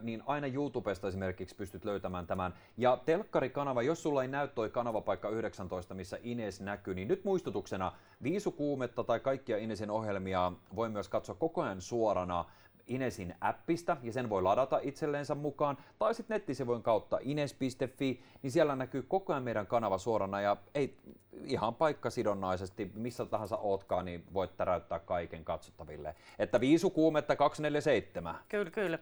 S1: niin aina YouTubesta esimerkiksi pystyt löytämään tämän. Ja telkkarikanava, jos sulla ei näy toi kanavapaikka 19, missä Ines näkyy, niin nyt muistutuksena viisukuumetta tai kaikkia Inesin ohjelmia voi myös katsoa koko ajan suorana Inesin appista ja sen voi ladata itselleensä mukaan, tai sitten nettisivujen kautta ines.fi, niin siellä näkyy koko ajan meidän kanava suorana ja ei ihan paikkasidonnaisesti, missä tahansa ootkaan, niin voit täräyttää kaiken katsottaville. Että viisukuumetta 247.
S2: Kyllä, kyllä.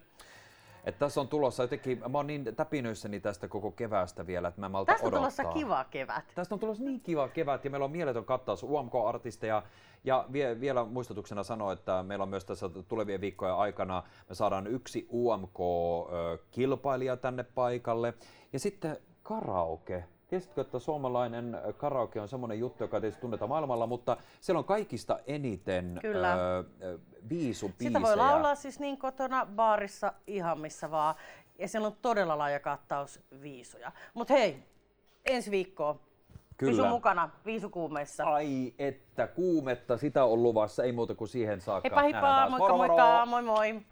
S1: Että tässä on tulossa jotenkin, mä oon niin täpinöissäni tästä koko keväästä vielä, että mä en malta
S2: Tästä
S1: odottaa.
S2: on tulossa kiva kevät.
S1: Tästä on tulossa niin kiva kevät ja meillä on mieletön kattaus UMK-artisteja. Ja vie, vielä muistutuksena sanoa, että meillä on myös tässä tulevien viikkojen aikana, me saadaan yksi UMK-kilpailija tänne paikalle. Ja sitten karaoke. Tiesitkö, että suomalainen karaoke on semmoinen juttu, joka tietysti tunnetaan maailmalla, mutta siellä on kaikista eniten Kyllä. Öö, viisubiisejä.
S2: Sitä voi laulaa siis niin kotona, baarissa, ihan missä vaan. Ja siellä on todella laaja kattaus viisuja. Mutta hei, ensi viikkoa Kyllä. Visu mukana viisukuumeissa.
S1: Ai että kuumetta, sitä on luvassa, ei muuta kuin siihen saakka.
S2: Heippa heippa, moikka moikka, moi moi.